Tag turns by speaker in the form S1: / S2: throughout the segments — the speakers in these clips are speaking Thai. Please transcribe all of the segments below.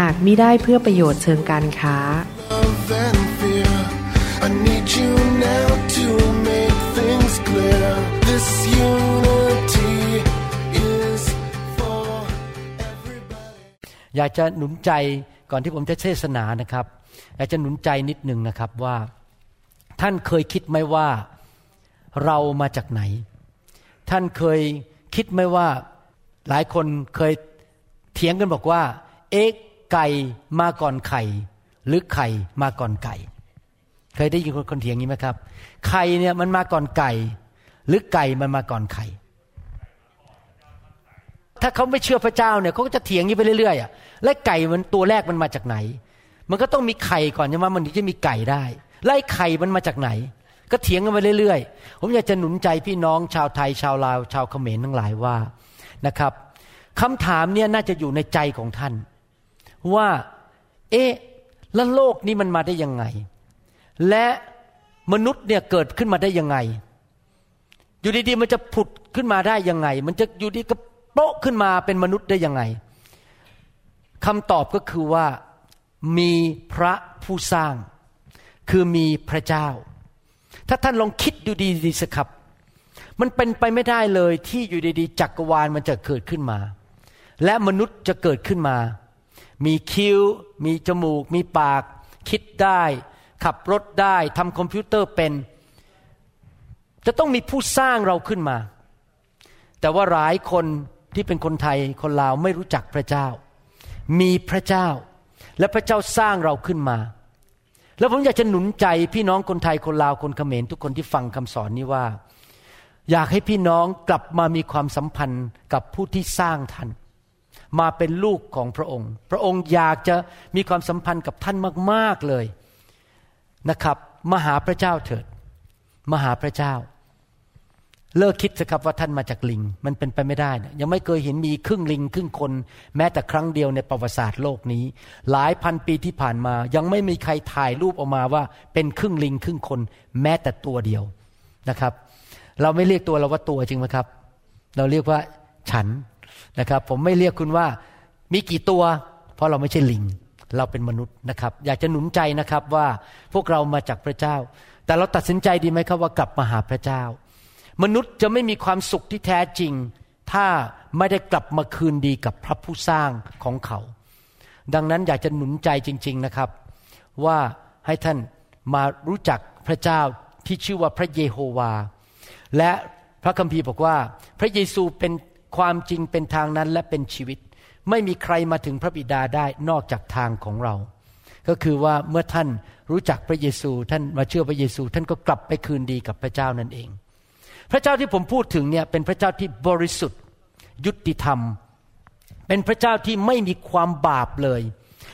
S1: หากมิได้เพื่อประโยชน์เชิงการค้า
S2: love and fear. I need you now to make things clear. This unity is for everybody.
S3: อยากจะหนุนใจก่อนที่ผมจะเทศนานะครับ อยากจะหนุนใจนิดหนึ่งนะครับว่า ท่านเคยคิดไหมว่าเรามาจากไหน ท่านเคยคิดไหมว่าหลายคนเคยเถียงกันบอกว่า เอ๊ะ ไก่มาก่อนไข่ หรือไข่มาก่อนไก่ เคยได้ยินคนเถียงนี้ไหมครับ ไข่เนี่ยมันมาก่อนไก่ หรือไก่มันมาก่อนไข่ ถ้าเขาไม่เชื่อพระเจ้าเนี่ยเขาก็จะเถียงอย่างนี้ไปเรื่อยๆอะและไก่มันตัวแรกมันมาจากไหน มันก็ต้องมีไข่ก่อนใช่ไหมมันถึงจะมีไก่ได้ไล่ไข่มันมาจากไหน ก็เถียงกันไปเรื่อยๆ ผมอยากจะหนุนใจพี่น้องชาวไทย ชาวลาว ชาวเขมรทั้งหลายว่านะครับคำถามเนี่ยน่าจะอยู่ในใจของท่าน ว่า เอ๊ะแล้วโลกนี้มันมาได้ยังไง และมนุษย์เนี่ยเกิดขึ้นมาได้ยังไง อยู่ดีๆมันจะผุดขึ้นมาได้ยังไง มันจะอยู่ดีก็โป๊ะขึ้นมาเป็นมนุษย์ได้ยังไงคำตอบก็คือว่ามีพระผู้สร้าง คือมีพระเจ้า ถ้าท่านลองคิดดูดีๆสิครับ มันเป็นไปไม่ได้เลยที่อยู่ดีๆจักรวาลมันจะเกิดขึ้นมา และมนุษย์จะเกิดขึ้นมา มีคิ้ว มีจมูก มีปาก คิดได้ ขับรถได้ทำคอมพิวเตอร์เป็น จะต้องมีผู้สร้างเราขึ้นมา แต่ว่าหลายคนที่เป็นคนไทยคนลาวไม่รู้จักพระเจ้า มีพระเจ้า และพระเจ้าสร้างเราขึ้นมา แล้วผมอยากจะหนุนใจพี่น้องคนไทยคนลาวคนเขมรทุกคนที่ฟังคำสอนนี้ว่า อยากให้พี่น้องกลับมามีความสัมพันธ์กับผู้ที่สร้างท่าน มาเป็นลูกของพระองค์ พระองค์อยากจะมีความสัมพันธ์กับท่านมาก ๆเลยนะครับ มาหาพระเจ้าเถิด มาหาพระเจ้า เลิกคิดสิครับว่าท่านมาจากลิง มันเป็นไปไม่ได้นะยังไม่เคยเห็นมีครึ่งลิง ครึ่งคน แม้แต่ครั้งเดียวในประวัติศาสตร์โลกนี้ หลายพันปีที่ผ่านมา ยังไม่มีใครถ่ายรูปออกมาว่า เป็นครึ่งลิง ครึ่งคน แม้แต่ตัวเดียวนะครับ เราไม่เรียกตัวเราว่าตัวจริงไหมครับ เราเรียกว่าฉัน นะครับ ผมไม่เรียกคุณว่ามีกี่ตัว เพราะเราไม่ใช่ลิง เราเป็นมนุษย์นะครับ อยากจะหนุนใจนะครับว่าพวกเรามาจากพระเจ้า แต่เราตัดสินใจดีไหมครับว่ากลับมาหาพระเจ้า มนุษย์จะไม่มีความสุขที่แท้จริง ถ้าไม่ได้กลับมาคืนดีกับพระผู้สร้างของเขา ดังนั้นอยากจะหนุนใจจริง ๆนะครับ ว่าให้ท่านมารู้จักพระเจ้าที่ชื่อว่าพระเยโฮวา และพระคัมภีร์บอกว่า พระเยซูเป็น ความจริงเป็นทางนั้นและเป็นชีวิต ไม่มีใครมาถึงพระบิดาได้นอกจากทางของเรา ก็คือว่าเมื่อท่านรู้จักพระเยซู ท่านมาเชื่อพระเยซู ท่านก็กลับไปคืนดีกับพระเจ้านั่นเอง พระเจ้าที่ผมพูดถึงเนี่ยเป็นพระเจ้าที่บริสุทธิ์ ยุติธรรม เป็นพระเจ้าที่ไม่มีความบาปเลย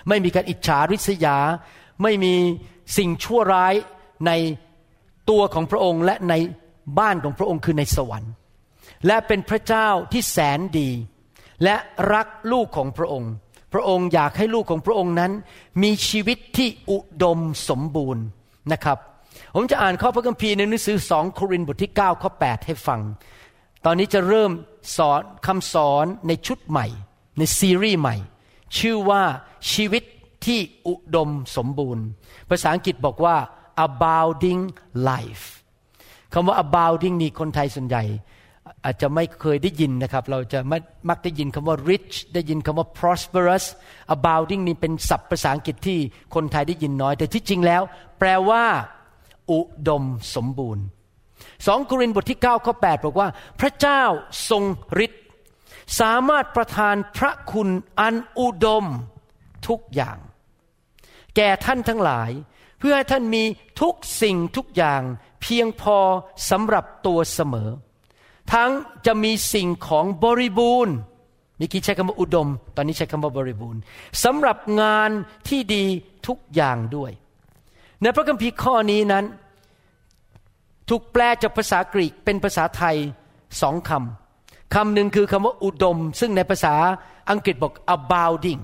S3: ไม่มีการอิจฉาริษยา ไม่มีสิ่งชั่วร้ายในตัวของพระองค์และในบ้านของพระองค์คือในสวรรค์ และเป็นพระเจ้าที่แสนดี และรักลูกของพระองค์ พระองค์อยากให้ลูกของพระองค์นั้น มีชีวิตที่อุดมสมบูรณ์นะครับ ผมจะอ่านข้อพระคัมภีร์ในหนังสือสองโครินธ์บทที่9ข้อ8ให้ฟัง ตอนนี้จะเริ่มสอนคำสอนในชุดใหม่ ในซีรีส์ใหม่ ชื่อว่าชีวิตที่อุดมสมบูรณ์ ภาษาอังกฤษบอกว่า abounding life คำว่า abounding นี่คนไทยส่วนใหญ่ อาจจะไม่เคยได้ยินนะครับ เราจะม,มักได้ยินคำว่า rich ได้ยินคำว่า prosperous abounding นี่เป็นศัพท์ภาษาอังกฤษที่คนไทยได้ยินน้อย แต่ที่จริงแล้ว แปลว่า อุดมสมบูรณ์สองโครินธ์บทที่9ข้อ8บอกว่า พระเจ้าทรงฤทธิ์สามารถประทานพระคุณอันอุดมทุกอย่าง แก่ท่านทั้งหลาย เพื่อให้ท่านมีทุกสิ่งทุกอย่าง เพียงพอสำหรับตัวเสมอ ทั้งจะมีสิ่งของบริบูรณ์มีกี้ใช้คำว่าอุดม ตอนนี้ใช้คำว่าบริบูรณ์สำหรับงานที่ดีทุกอย่างด้วย ในพระคัมภีร์ข้อนี้นั้น ถูกแปลจากภาษากรีกเป็นภาษาไทยสองคำคำหนึ่งคือคำว่าอุดม ซึ่งในภาษาอังกฤษบอก abounding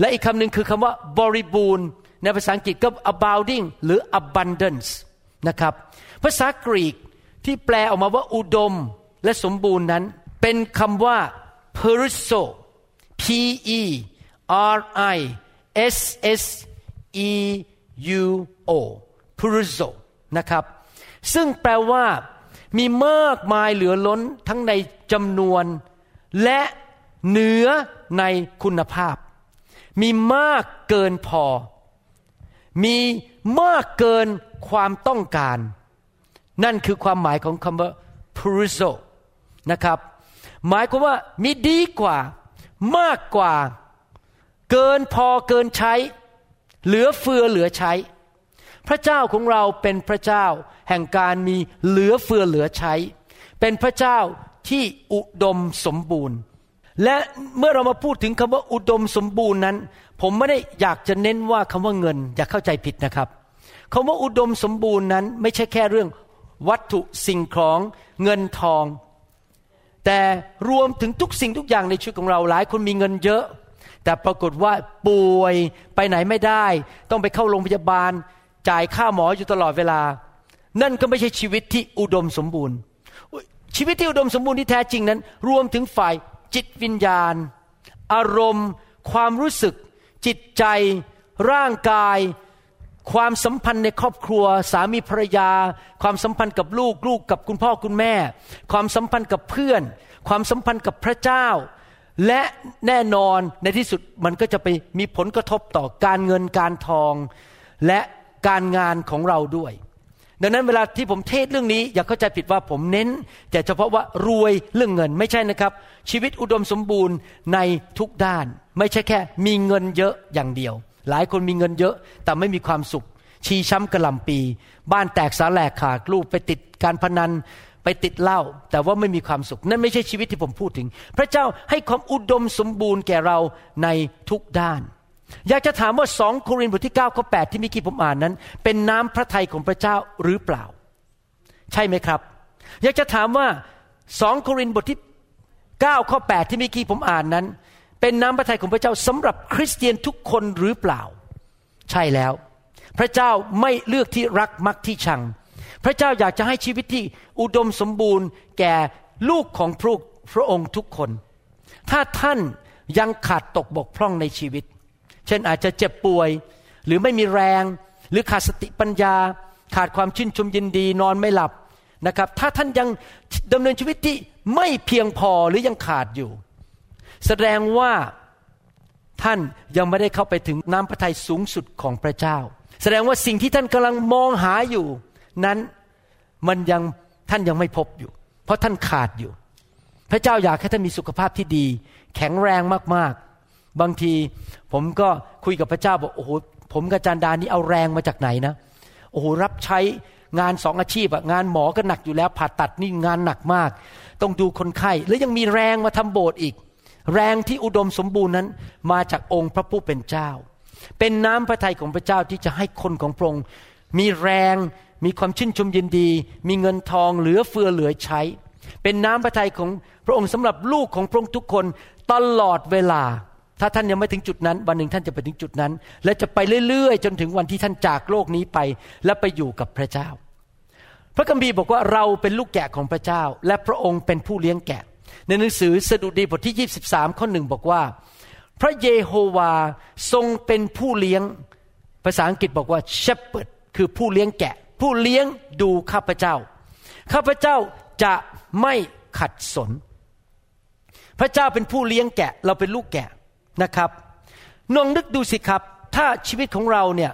S3: และอีกคำหนึ่งคือคำว่าบริบูรณ์ ในภาษาอังกฤษก็ abounding หรือ abundance นะครับ ภาษากรีกที่แปลออกมาว่าอุดม และสมบูรณ์นั้นเป็นคำว่า periso p e r i s s e u o periso นะครับ ซึ่งแปลว่ามีมากมายเหลือล้นทั้งในจำนวน และเหนือในคุณภาพ มีมากเกินพอ มีมากเกินความต้องการ นั่นคือความหมายของคำว่า p u r i z o นะครับ หมายความว่ามีดีกว่ามากกว่า เกินพอเกินใช้ เหลือเฟือเหลือใช้ พระเจ้าของเราเป็นพระเจ้า แห่งการมีเหลือเฟือเหลือใช้ เป็นพระเจ้าที่อุดมสมบูรณ์ และเมื่อเรามาพูดถึงคำว่าอุดมสมบูรณ์นั้น ผมไม่ได้อยากจะเน้นว่าคำว่าเงิน อย่าเข้าใจผิดนะครับคำว่าอุดมสมบูรณ์นั้น ไม่ใช่แค่เรื่องวัตถุสิ่งของเงินทอง แต่รวมถึงทุกสิ่งทุกอย่างในชีวิตของเราหลายคนมีเงินเยอะ แต่ปรากฏว่าป่วยไปไหนไม่ได้ ต้องไปเข้าโรงพยาบาล จ่ายค่าหมออยู่ตลอดเวลา นั่นก็ไม่ใช่ชีวิตที่อุดมสมบูรณ์ ชีวิตที่อุดมสมบูรณ์ที่แท้จริงนั้น รวมถึงฝ่ายจิตวิญญาณ อารมณ์ ความรู้สึก จิตใจ ร่างกาย ความสัมพันธ์ในครอบครัว สามีภรรยา ความสัมพันธ์กับลูกลูกกับคุณพ่อคุณแม่ ความสัมพันธ์กับเพื่อน ความสัมพันธ์กับพระเจ้า และแน่นอนในที่สุดมันก็จะไปมีผลกระทบต่อการเงินการทอง และการงานของเราด้วย ดังนั้นเวลาที่ผมเทศเรื่องนี้ อย่าเข้าใจผิดว่าผมเน้น แต่เฉพาะว่ารวยเรื่องเงินไม่ใช่นะครับ ชีวิตอุดมสมบูรณ์ในทุกด้าน ไม่ใช่แค่ มีเงินเยอะอย่างเดียว หลายคนมีเงินเยอะแต่ไม่มีความสุข ชีช้ำกระลำปี บ้านแตกสาแหลกขาดลูกไปติดการพนันไปติดเหล้าแต่ว่าไม่มีความสุข นั่นไม่ใช่ชีวิตที่ผมพูดถึง พระเจ้าให้ความอุดมสมบูรณ์แก่เราในทุกด้าน อยากจะถามว่าสองโครินธ์บทที่9ข้อ8ที่มิกี้ผมอ่านนั้น เป็นน้ำพระทัยของพระเจ้าหรือเปล่า ใช่ไหมครับ อยากจะถามว่าสองโครินธ์บทที่9ข้อ8ที่มิกี้ผมอ่านนั้น เป็นน้ำพระทัยของพระเจ้าสำหรับคริสเตียนทุกคนหรือเปล่า ใช่แล้ว พระเจ้าไม่เลือกที่รักมักที่ชัง พระเจ้าอยากจะให้ชีวิตที่อุดมสมบูรณ์ แก่ลูกของพระพระองค์ทุกคน ถ้าท่านยังขาดตกบกพร่องในชีวิต เช่นอาจจะเจ็บป่วย หรือไม่มีแรง หรือขาดสติปัญญา ขาดความชื่นชมยินดีนอนไม่หลับนะครับ ถ้าท่านยังดำเนินชีวิตที่ไม่เพียงพอหรือยังขาดอยู่ แสดงว่าท่านยังไม่ได้เข้าไปถึงน้ำพระทัยสูงสุดของพระเจ้า แสดงว่าสิ่งที่ท่านกำลังมองหาอยู่ นั้นมันยังท่านยังไม่พบอยู่ เพราะท่านขาดอยู่ พระเจ้าอยากให้ท่านมีสุขภาพที่ดี แข็งแรงมากๆ บางทีผมก็คุยกับพระเจ้าบอกโอ้โหผมกับจารย์ดานี่เอาแรงมาจากไหนนะโอ้โหรับใช้งานสองอาชีพอะงานหมอก็หนักอยู่แล้วผ่าตัดนี่งานหนักมาก ต้องดูคนไข้แล้วยังมีแรงมาทำโบสถ์อีก แรงที่อุดมสมบูรณ์นั้นมาจากองค์พระผู้เป็นเจ้า เป็นน้ำพระทัยของพระเจ้าที่จะให้คนของพระองค์มีแรงมีความชื่นชมยินดี มีเงินทองเหลือเฟือเหลือใช้ เป็นน้ำพระทัยของพระองค์สำหรับลูกของพระองค์ทุกคนตลอดเวลา ถ้าท่านยังไม่ถึงจุดนั้น วันหนึ่งท่านจะไปถึงจุดนั้น และจะไปเรื่อยๆ จนถึงวันที่ท่านจากโลกนี้ไปและไปอยู่กับพระเจ้า พระคัมภีร์บอกว่าเราเป็นลูกแกะของพระเจ้า และพระองค์เป็นผู้เลี้ยงแกะ ในหนังสือสดุดีบทที่ 23 ข้อหนึ่งบอกว่า พระเยโฮวาทรงเป็นผู้เลี้ยง ภาษาอังกฤษบอกว่า shepherd คือผู้เลี้ยงแกะ ผู้เลี้ยงดูข้าพเจ้า ข้าพเจ้าจะไม่ขัดสน พระเจ้าเป็นผู้เลี้ยงแกะ เราเป็นลูกแกะนะครับนองนึกดูสิครับ ถ้าชีวิตของเราเนี่ย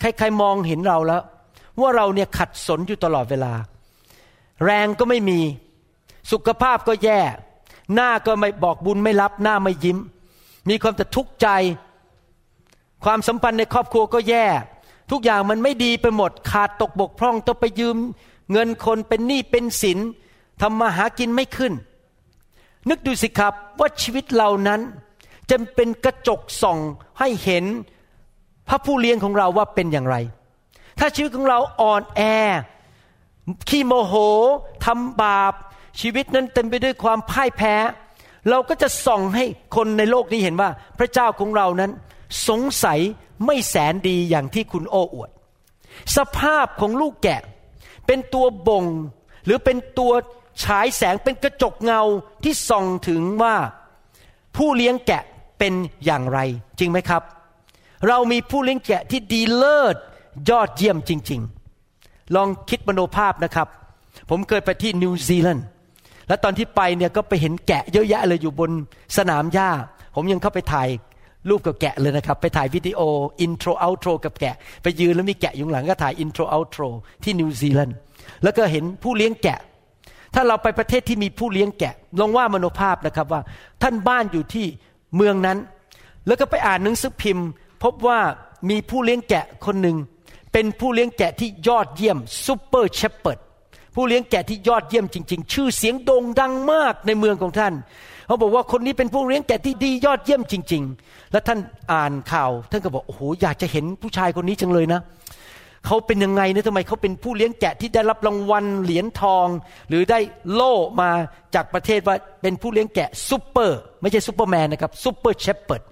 S3: ใครๆมองเห็นเราแล้ว ว่าเราเนี่ยขัดสนอยู่ตลอดเวลา แรงก็ไม่มี สุขภาพก็แย่ หน้าก็ไม่บอกบุญไม่รับหน้าไม่ยิ้ม มีความแต่ทุกข์ใจ ความสัมพันธ์ในครอบครัวก็แย่ ทุกอย่างมันไม่ดีไปหมด ขาดตกบกพร่องต้องไปยืม เงินคนเป็นหนี้เป็นสินทำมาหากินไม่ขึ้น นึกดูสิครับว่าชีวิตเรานั้นจะเป็นกระจกส่องให้เห็นพระผู้เลี้ยงของเราว่าเป็นอย่างไร ถ้าชีวิตของเราอ่อนแอขี้โมโหทำบาป ชีวิตนั้นเต็มไปด้วยความพ่ายแพ้ เราก็จะส่องให้คนในโลกนี้เห็นว่า พระเจ้าของเรานั้น สงสัยไม่แสนดีอย่างที่คุณโอ้อวด สภาพของลูกแกะ เป็นตัวบ่ง หรือเป็นตัวฉายแสงเป็นกระจกเงาที่ส่องถึงว่าผู้เลี้ยงแกะเป็นอย่างไร จริงไหมครับ เรามีผู้เลี้ยงแกะที่ดีเลิศยอดเยี่ยมจริง ๆ ลองคิดมโนภาพนะครับ ผมเคยไปที่นิวซีแลนด์ และตอนที่ไปเนี่ยก็ไปเห็นแกะเยอะแยะเลยอยู่บนสนามหญ้า ผมยังเข้าไปถ่ายรูปกับแกะเลยนะครับ ไปถ่ายวิดีโอ intro outro กับแกะ ไปยืนแล้วมีแกะอยู่หลังก็ถ่าย intro outro ที่นิวซีแลนด์แล้วก็เห็นผู้เลี้ยงแกะ ถ้าเราไปประเทศที่มีผู้เลี้ยงแกะ ลองวาดมโนภาพนะครับว่า ท่านบ้านอยู่ที่เมืองนั้น แล้วก็ไปอ่านหนังสือพิมพ์ พบว่ามีผู้เลี้ยงแกะคนหนึ่งเป็นผู้เลี้ยงแกะที่ยอดเยี่ยม super shepherd ผู้เลี้ยงแกะที่ยอดเยี่ยมจริง ๆ ชื่อเสียงโด่งดังมากในเมืองของท่าน เขาบอกว่าคนนี้เป็นผู้เลี้ยงแกะที่ดียอดเยี่ยมจริง ๆ แล้วท่านอ่านข่าว ท่านก็บอกโอ้โหอยากจะเห็นผู้ชายคนนี้จังเลยนะเขาเป็นยังไงเนี่ยทำไมเขาเป็นผู้เลี้ยงแกะที่ได้รับรางวัลเหรียญทอง หรือได้โล่มาจากประเทศว่าเป็นผู้เลี้ยงแกะซูเปอร์ไม่ใช่ซูเปอร์แมนนะครับ super shepherd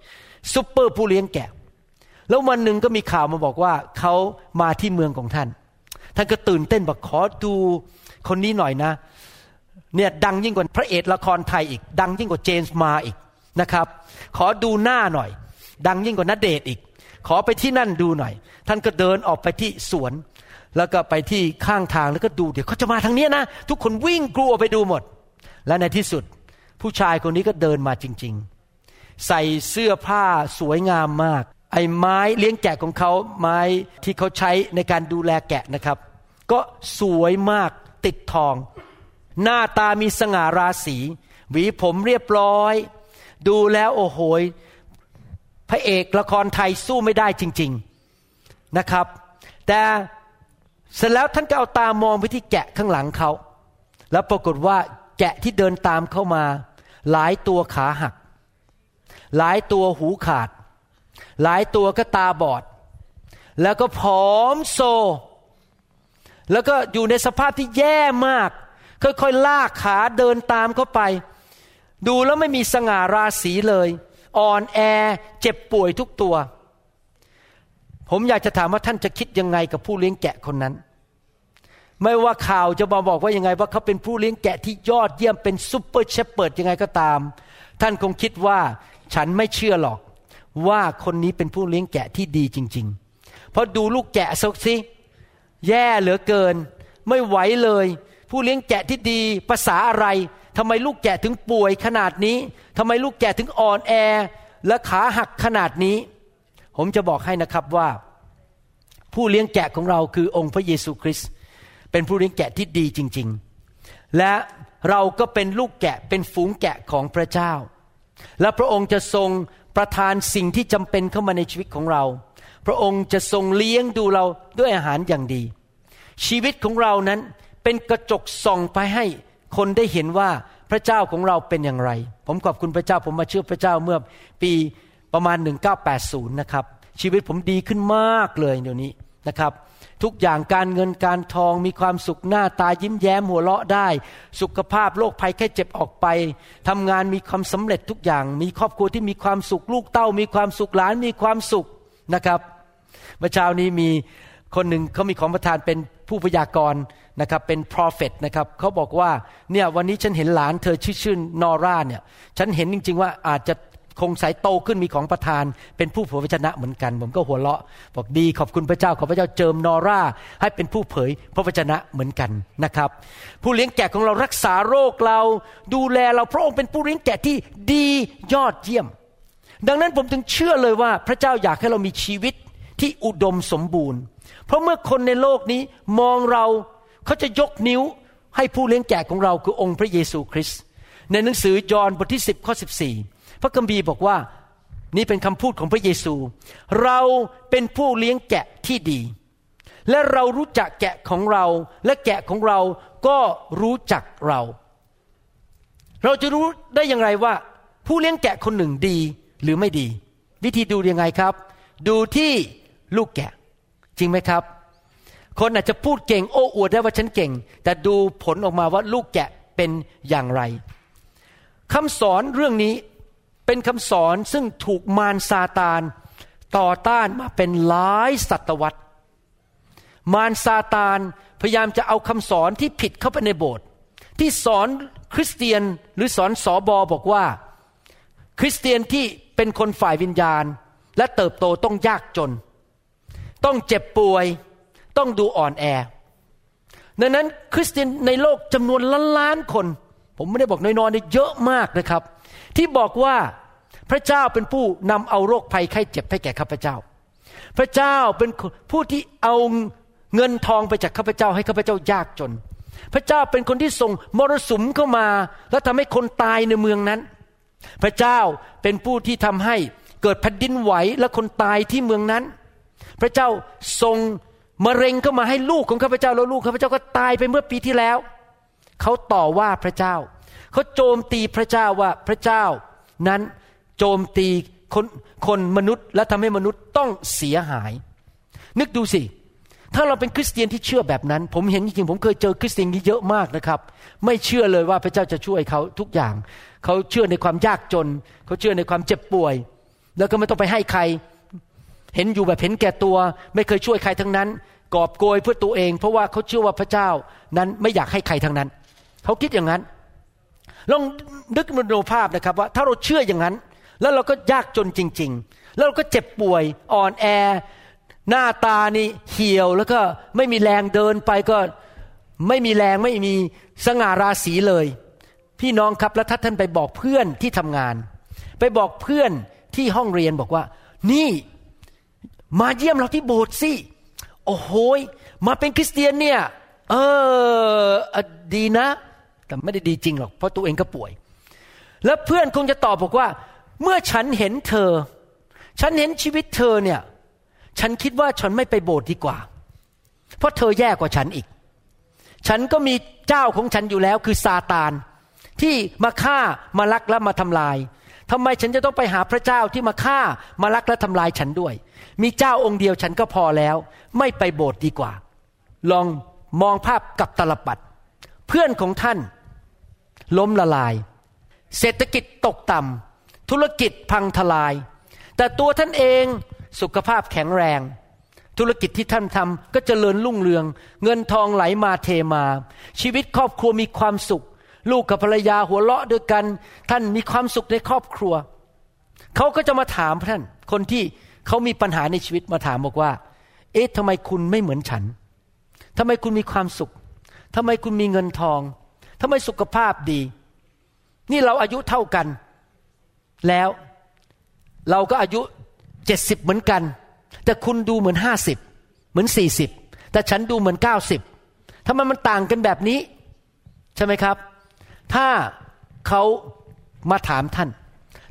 S3: ซูเปอร์ผู้เลี้ยงแกะ แล้ววันหนึ่งก็มีข่าวมาบอกว่าเขามาที่เมืองของท่าน ท่านก็ตื่นเต้นบอกขอดูคนนี้หน่อยนะ เนี่ยดังยิ่งกว่าพระเอกละครไทยอีก ดังยิ่งกว่าเจมส์มาอีกนะครับ ขอดูหน้าหน่อย ดังยิ่งกว่านัดเดทอีก ขอไปที่นั่นดูหน่อย ท่านก็เดินออกไปที่สวน แล้วก็ไปที่ข้างทางแล้วก็ดูเดี๋ยวเขาจะมาทางนี้นะ ทุกคนวิ่งกลัวไปดูหมด และในที่สุด ผู้ชายคนนี้ก็เดินมาจริง ๆ ใส่เสื้อผ้าสวยงามมาก ไอ้ไม้เลี้ยงแกะของเขาไม้ที่เขาใช้ในการดูแลแกะนะครับ ก็สวยมากติดทอง หน้าตามีสง่าราศีหวีผมเรียบร้อย ดูแล้วโอ้โหยพระเอกละครไทยสู้ไม่ได้จริง ๆนะครับ แต่เสร็จแล้วท่านก็เอาตามองไปที่แกะข้างหลังเขา แล้วปรากฏว่าแกะที่เดินตามเข้ามา หลายตัวขาหัก หลายตัวหูขาด หลายตัวก็ตาบอด แล้วก็ผอมโซ แล้วก็อยู่ในสภาพที่แย่มาก ค่อยๆลากขาเดินตามเข้าไป ดูแล้วไม่มีสง่าราศีเลย อ่อนแอเจ็บป่วยทุกตัว ผมอยากจะถามว่าท่านจะคิดยังไงกับผู้เลี้ยงแกะคนนั้น ไม่ว่าข่าวจะมาบอกว่ายังไง ว่าเขาเป็นผู้เลี้ยงแกะที่ยอดเยี่ยมเป็นซุปเปอร์เชฟเปิดยังไงก็ตาม ท่านคงคิดว่าฉันไม่เชื่อหรอก ว่าคนนี้เป็นผู้เลี้ยงแกะที่ดีจริง ๆ เพราะดูลูกแกะสักสิแย่เหลือเกิน ไม่ไหวเลย ผู้เลี้ยงแกะที่ดีภาษาอะไรทำไมลูกแกะถึงป่วยขนาดนี้ทำไมลูกแกะถึงอ่อนแอ และขาหักขนาดนี้ ผมจะบอกให้นะครับว่า ผู้เลี้ยงแกะของเราคือองค์พระเยซูคริสต์เป็นผู้เลี้ยงแกะที่ดีจริง ๆ และเราก็เป็นลูกแกะเป็นฝูงแกะของพระเจ้า และพระองค์จะทรง ประทานสิ่งที่จำเป็นเข้ามาในชีวิตของเรา พระองค์จะทรงเลี้ยงดูเราด้วยอาหารอย่างดี ชีวิตของเรานั้นเป็นกระจกส่องไปให้คนได้เห็นว่าพระเจ้าของเราเป็นอย่างไร ผมขอบคุณพระเจ้าผมมาเชื่อพระเจ้าเมื่อปีประมาณ 1980 นะครับ ชีวิตผมดีขึ้นมากเลยเดี๋ยวนี้ นะครับ ทุกอย่างการเงินการทองมีความสุขหน้าตายิ้มแย้มหัวเราะได้ สุขภาพโรคภัยแค่เจ็บออกไปทำงานมีความสำเร็จทุกอย่าง มีครอบครัวที่มีความสุขลูกเต้า มีความสุขหลานมีความสุขนะครับเมื่อเช้านี้มีคนหนึ่งเขามีของประทานเป็นผู้พยากรณ์นะครับเป็น prophet นะครับเขาบอกว่าเนี่ยวันนี้ฉันเห็นหลานเธอชื่อชื่อนอร่าเนี่ยฉันเห็นจริง ๆ ว่าอาจจะ คงสายโตขึ้นมีของประทาน เป็นผู้เผยพระชนะเหมือนกัน ผมก็หัวเราะบอกดีขอบคุณพระเจ้าขอพระเจ้าเจิมนอร่า ให้เป็นผู้เผยพระวจนะเหมือนกันนะครับ ผู้เลี้ยงแกะของเรารักษาโรคเรา ดูแลเราพระองค์เป็นผู้เลี้ยงแกะที่ดียอดเยี่ยม ดังนั้นผมถึงเชื่อเลยว่าพระเจ้าอยากให้เรามีชีวิตที่อุดมสมบูรณ์ เพราะเมื่อคนในโลกนี้มองเราเขาจะยกนิ้วให้ผู้เลี้ยงแกะของเราคือองค์พระเยซูคริสต์ในหนังสือยอห์นบทที่ 10 ข้อ 14 พระคัมภีร์บอกว่านี่เป็นคำพูดของพระเยซู เราเป็นผู้เลี้ยงแกะที่ดี และเรารู้จักแกะของเรา และแกะของเราก็รู้จักเรา เราจะรู้ได้อย่างไรว่า ผู้เลี้ยงแกะคนหนึ่งดีหรือไม่ดี วิธีดูยังไงครับ ดูที่ลูกแกะ จริงไหมครับ คนอาจจะพูดเก่งโอ้อวดได้ว่าฉันเก่ง แต่ดูผลออกมาว่าลูกแกะเป็นอย่างไรคำสอนเรื่องนี้ เป็นคำสอนซึ่งถูกมารซาตานต่อต้านมาเป็นหลายศตวรรษ มารซาตานพยายามจะเอาคำสอนที่ผิดเข้าไปในโบสถ์ที่สอนคริสเตียนหรือสอนสอบอบอกว่า คริสเตียนที่เป็นคนฝ่ายวิญญาณ และเติบโตต้องยากจน ต้องเจ็บป่วย ต้องดูอ่อนแอ ดังนั้นคริสเตียนในโลกจำนวนล้านล้านคน ผมไม่ได้บอกน้อยๆเยอะมากนะครับ ที่บอกว่าพระเจ้าเป็นผู้นำเอาโรคภัยไข้เจ็บให้แก่ข้าพเจ้า พระเจ้าเป็นผู้ที่เอาเงินทองไปจากข้าพเจ้าให้ข้าพเจ้ายากจน พระเจ้าเป็นคนที่ส่งมรสุมเข้ามา แล้วทำให้คนตายในเมืองนั้น พระเจ้าเป็นผู้ที่ทำให้เกิดแผ่นดินไหวและคนตายที่เมืองนั้น พระเจ้าส่งมะเร็งเข้ามาให้ลูกของข้าพเจ้าแล้วลูกข้าพเจ้าก็ตายไปเมื่อปีที่แล้ว เขาต่อว่าพระเจ้า เขาโจมตีพระเจ้าว่าพระเจ้า นั้นโจมตีคนคนมนุษย์ และทำให้มนุษย์ต้องเสียหาย นึกดูสิ ถ้าเราเป็นคริสเตียนที่เชื่อแบบนั้น ผมเห็นจริงๆผมเคยเจอคริสเตียนที่เยอะมากนะครับ ไม่เชื่อเลยว่าพระเจ้าจะช่วยเขาทุกอย่าง เขาเชื่อในความยากจน เขาเชื่อในความเจ็บป่วย แล้วก็ไม่ต้องไปให้ใคร เห็นอยู่แบบเห็นแก่ตัว ไม่เคยช่วยใครทั้งนั้นกอบโกยเพื่อตัวเอง เพราะว่าเขาเชื่อว่าพระเจ้านั้นไม่อยากให้ใครทั้งนั้น เขาคิดอย่างนั้น ลองนึกมโนภาพนะครับว่าถ้าเราเชื่ออย่างนั้น แล้วเราก็ยากจนจริง ๆ แล้วเราก็เจ็บป่วยอ่อนแอ หน้าตานี่เหี่ยวแล้วก็ไม่มีแรงเดินไปก็ไม่มีแรงไม่มีสง่าราศีเลย พี่น้องครับแล้วถ้าท่านไปบอกเพื่อนที่ทำงาน ไปบอกเพื่อนที่ห้องเรียนบอกว่า นี่มาเยี่ยมเราที่โบสถ์สิโอ้โหมาเป็นคริสเตียนเนี่ย เออดีนะ แต่ไม่ได้ดีจริงหรอกเพราะตัวเองก็ป่วย แล้วเพื่อนคงจะตอบบอกว่า เมื่อฉันเห็นเธอ ฉันเห็นชีวิตเธอเนี่ย ฉันคิดว่าฉันไม่ไปโบสถ์ดีกว่า เพราะเธอแย่กว่าฉันอีก ฉันก็มีเจ้าของฉันอยู่แล้วคือซาตานที่มาฆ่ามาลักและมาทำลายทำไมฉันจะต้องไปหาพระเจ้าที่มาฆ่ามาลักและทำลายฉันด้วย มีเจ้าองค์เดียวฉันก็พอแล้ว ไม่ไปโบสถ์ดีกว่า ลองมองภาพกับตลปัด เพื่อนของท่าน ล้มละลาย เศรษฐกิจตกต่ำธุรกิจพังทลาย แต่ตัวท่านเองสุขภาพแข็งแรง ธุรกิจที่ท่านทำก็จเจริญรุ่งเรือง เงินทองไหลมาเทมา ชีวิตครอบครัวมีความสุข ลูกกับภรรยาหัวเราะด้วยกัน ท่านมีความสุขในครอบครัว เขาก็จะมาถามท่าน คนที่เขามีปัญหาในชีวิตมาถามบอกว่า เอ๊ะทำไมคุณไม่เหมือนฉันทำไมคุณมีความสุขทำไมคุณมีเงินทอง ทำไมสุขภาพดี นี่เราอายุเท่ากัน แล้วเราก็อายุเจ็ดสิบเหมือนกัน แต่คุณดูเหมือนห้าสิบเหมือนสี่สิบแต่ฉันดูเหมือนเก้าสิบทำไมมันต่างกันแบบนี้ ใช่ไหมครับ ถ้าเขามาถามท่าน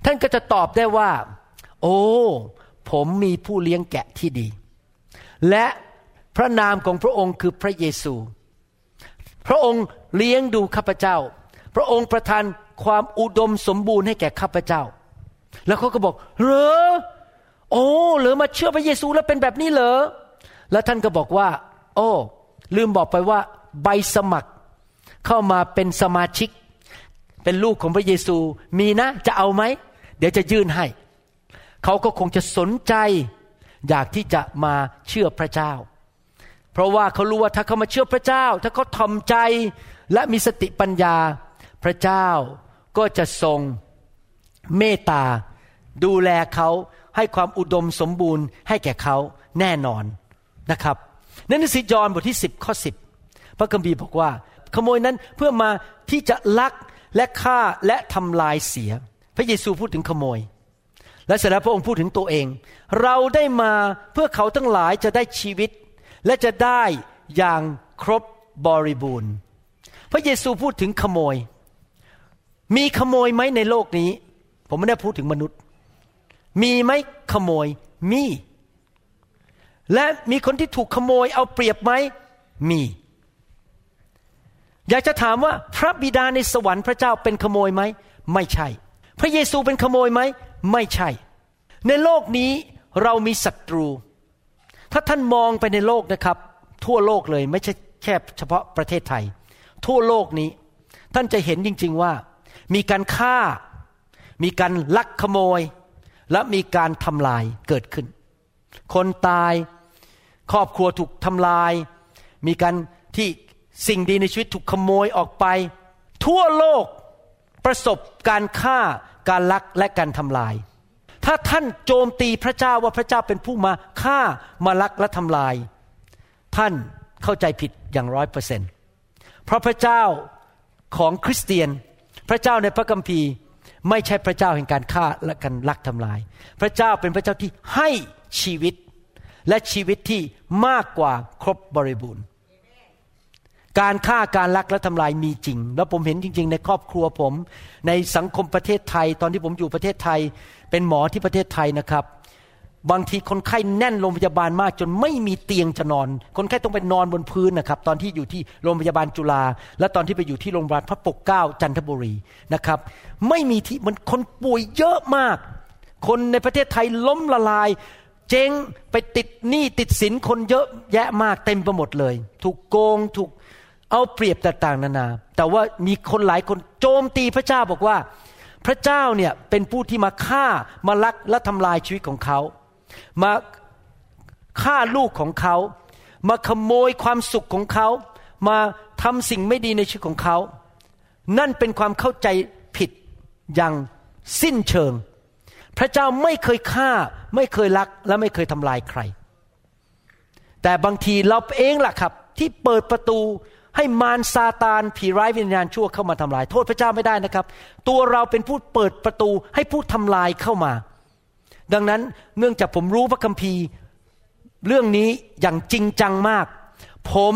S3: ท่านก็จะตอบได้ว่า โอ้ ผมมีผู้เลี้ยงแกะที่ดี และพระนามของพระองค์คือพระเยซู พระองค์เลี้ยงดูข้าพเจ้า พระองค์ประทานความอุดมสมบูรณ์ให้แก่ข้าพเจ้า แล้วเขาก็บอกเหรอโอ้เหรอมาเชื่อพระเยซูแล้วเป็นแบบนี้เหรอแล้วท่านก็บอกว่า โอ้ลืมบอกไปว่า ใบสมัคร เข้ามาเป็นสมาชิก เป็นลูกของพระเยซูมีนะจะเอาไหมเดี๋ยวจะยื่นให้ เขาก็คงจะสนใจ อยากที่จะมาเชื่อพระเจ้า เพราะว่าเขารู้ว่าถ้าเขามาเชื่อพระเจ้า ถ้าเขาทำใจและมีสติปัญญา พระเจ้าก็จะทรงเมตตา ดูแลเขาให้ความอุดมสมบูรณ์ให้แก่เขาแน่นอนนะครับในหนังสือยอห์นบทที่ 10 ข้อ 10 พระคัมภีร์บอกว่า ขโมยนั้นเพื่อมาที่จะลักและฆ่าและทำลายเสีย พระเยซูพูดถึงขโมย และเสร็จแล้วพระองค์พูดถึงตัวเอง เราได้มาเพื่อเขาทั้งหลายจะได้ชีวิต และจะได้อย่างครบบริบูรณ์ พระเยซูพูดถึงขโมย มีขโมยไหมในโลกนี้ ผมไม่ได้พูดถึงมนุษย์ มีไหมขโมยมี และมีคนที่ถูกขโมยเอาเปรียบไหมมี อยากจะถามว่าพระบิดาในสวรรค์พระเจ้าเป็นขโมยไหมไม่ใช่ พระเยซูเป็นขโมยไหมไม่ใช่ ในโลกนี้เรามีศัตรู ถ้าท่านมองไปในโลกนะครับ ทั่วโลกเลยไม่ใช่แค่เฉพาะประเทศไทย ทั่วโลกนี้ ท่านจะเห็นจริง ๆว่า มีการฆ่า มีการลักขโมย และมีการทำลายเกิดขึ้น คนตายครอบครัวถูกทำลาย มีการที่สิ่งดีในชีวิตถูกขโมยออกไป ทั่วโลกประสบการฆ่าการลักและการทำลาย ถ้าท่านโจมตีพระเจ้าว่าพระเจ้าเป็นผู้มาฆ่ามาลักและทำลาย ท่านเข้าใจผิดอย่างร้อยเปอร์เซ็นต์เพราะพระเจ้าของคริสเตียน พระเจ้าในพระคัมภีร์ ไม่ใช่พระเจ้าแห่งการฆ่าและการลักทำลาย พระเจ้าเป็นพระเจ้าที่ให้ชีวิตและชีวิตที่มากกว่าครบบริบูรณ์ การฆ่าการลักและทำลายมีจริง แล้วผมเห็นจริง ๆ ในครอบครัวผม ในสังคมประเทศไทย ตอนที่ผมอยู่ประเทศไทย เป็นหมอที่ประเทศไทยนะครับ บางทีคนไข้แน่นโรงพยาบาลมากจนไม่มีเตียงจะนอน คนไข้ต้องไปนอนบนพื้นนะครับ ตอนที่อยู่ที่โรงพยาบาลจุฬาและตอนที่ไปอยู่ที่โรงพยาบาลพระปกเกล้าจันทบุรีนะครับ ไม่มีที่มันคนป่วยเยอะมาก คนในประเทศไทยล้มละลายเจ๊งไปติดหนี้ติดสินคนเยอะแยะมากเต็มไปหมดเลย ถูกโกงถูก เอาเปรียบต่างๆนานา แต่ว่ามีคนหลายคนโจมตีพระเจ้าบอกว่า พระเจ้าเนี่ยเป็นผู้ที่มาฆ่ามาลักและทำลายชีวิตของเขา มาฆ่าลูกของเขา มาขโมยความสุขของเขา มาทำสิ่งไม่ดีในชีวิตของเขา นั่นเป็นความเข้าใจผิดอย่างสิ้นเชิง พระเจ้าไม่เคยฆ่า ไม่เคยลักและไม่เคยทำลายใคร แต่บางทีเราเองล่ะครับ ที่เปิดประตู ให้มารซาตานผีร้ายวิญญาณชั่วเข้ามาทำลาย โทษพระเจ้าไม่ได้นะครับ ตัวเราเป็นผู้เปิดประตูให้ผู้ทำลายเข้ามา ดังนั้นเนื่องจากผมรู้พระคัมภีร์ เรื่องนี้อย่างจริงจังมาก ผม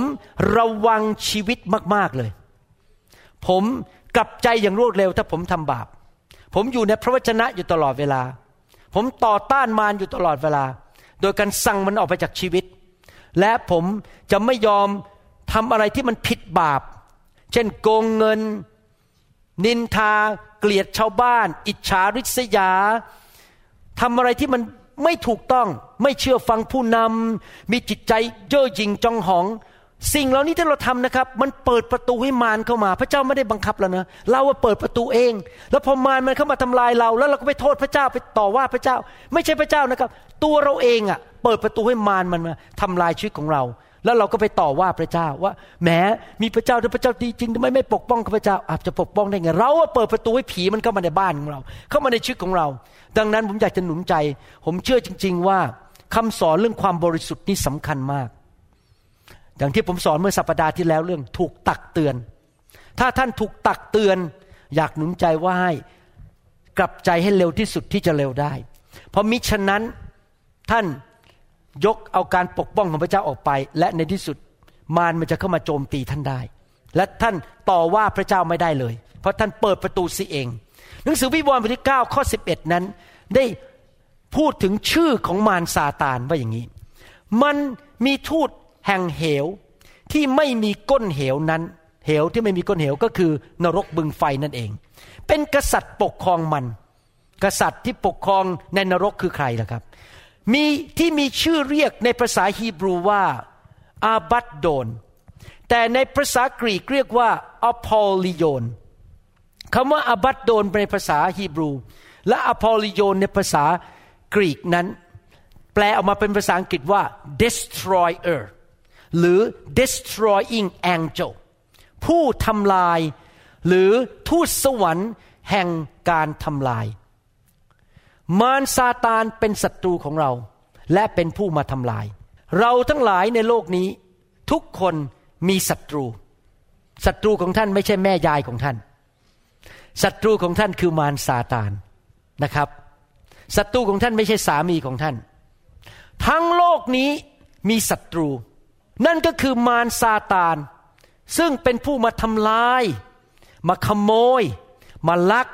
S3: ระวังชีวิตมาก ๆเลย ผมกลับใจอย่างรวดเร็วถ้าผมทำบาป ผมอยู่ในพระวจนะอยู่ตลอดเวลา ผมต่อต้านมารอยู่ตลอดเวลา โดยการสั่งมันออกไปจากชีวิต และผมจะไม่ยอม ทำอะไรที่มันผิดบาป เช่นโกงเงิน นินทา เกลียดชาวบ้าน อิจฉาริษยาทำอะไรที่มันไม่ถูกต้อง ไม่เชื่อฟังผู้นำมีจิตใจเย่อหยิ่งจองหอง สิ่งเหล่านี้ที่เราทำนะครับ มันเปิดประตูให้มารเข้ามา พระเจ้าไม่ได้บังคับเรานะ เราว่าเปิดประตูเอง แล้วพอมารมันเข้ามาทำลายเรา แล้วเราก็ไปโทษพระเจ้าไปต่อว่าพระเจ้า ไม่ใช่พระเจ้านะครับ ตัวเราเองอะ่ะ เปิดประตูให้มารมันมาทำลายชีวิตของเรา แล้วเราก็ไปต่อว่าพระเจ้าว่าแหมมีพระเจ้าถ้าพระเจ้าดีจริงทำไมไม่ปกป้องข้าพเจ้าอาจจะปกป้องได้ไงเราเปิดประตูให้ผีมันเข้ามาในบ้านของเรา เข้ามาในชีวิตของเรา ดังนั้นผมอยากจะหนุนใจ ผมเชื่อจริง ๆ ว่าคำสอนเรื่องความบริสุทธิ์นี่สำคัญมาก อย่างที่ผมสอนเมื่อสัปปดาห์ที่แล้วเรื่องถูกตักเตือน ถ้าท่านถูกตักเตือน อยากหนุนใจว่าให้กลับใจให้เร็วที่สุดที่จะเร็วได้ เพราะมิฉะนั้นท่าน ยกเอาการปกป้องของพระเจ้าออกไป และในที่สุดมารมันจะเข้ามาโจมตีท่านได้ และท่านต่อว่าพระเจ้าไม่ได้เลย เพราะท่านเปิดประตูสิเอง หนังสือวิวรณ์บทที่9ข้อ11 นั้น ได้พูดถึงชื่อของมารซาตานว่าอย่างนี้ มันมีทูตแห่งเหวที่ไม่มีก้นเหวนั้น เหวที่ไม่มีก้นเหวก็คือนรกบึงไฟนั่นเอง เป็นกษัตริย์ปกครองมัน กษัตริย์ที่ปกครองในนรกคือใครล่ะครับ มีที่มีชื่อเรียกในภาษาฮีบรูว่า อาบัดโดน แต่ในภาษากรีกเรียกว่าอพอลิโยนคำว่าอาบัดโดนในภาษาฮีบรู และอพอลิโยนในภาษากรีกนั้น แปลออกมาเป็นภาษาอังกฤษว่า destroyer หรือ destroying angel ผู้ทำลาย หรือทูตสวรรค์แห่งการทำลาย มารซาตานเป็นศัตรูของเรา และเป็นผู้มาทำลาย เราทั้งหลายในโลกนี้ ทุกคนมีศัตรูศัตรูของท่านไม่ใช่แม่ยายของท่านศัตรูของท่านคือมารซาตานนะครับศัตรูของท่านไม่ใช่สามีของท่าน ทั้งโลกนี้มีศัตรู นั่นก็คือมารซาตาน ซึ่งเป็นผู้มาทำลาย มาขโมย มาลัก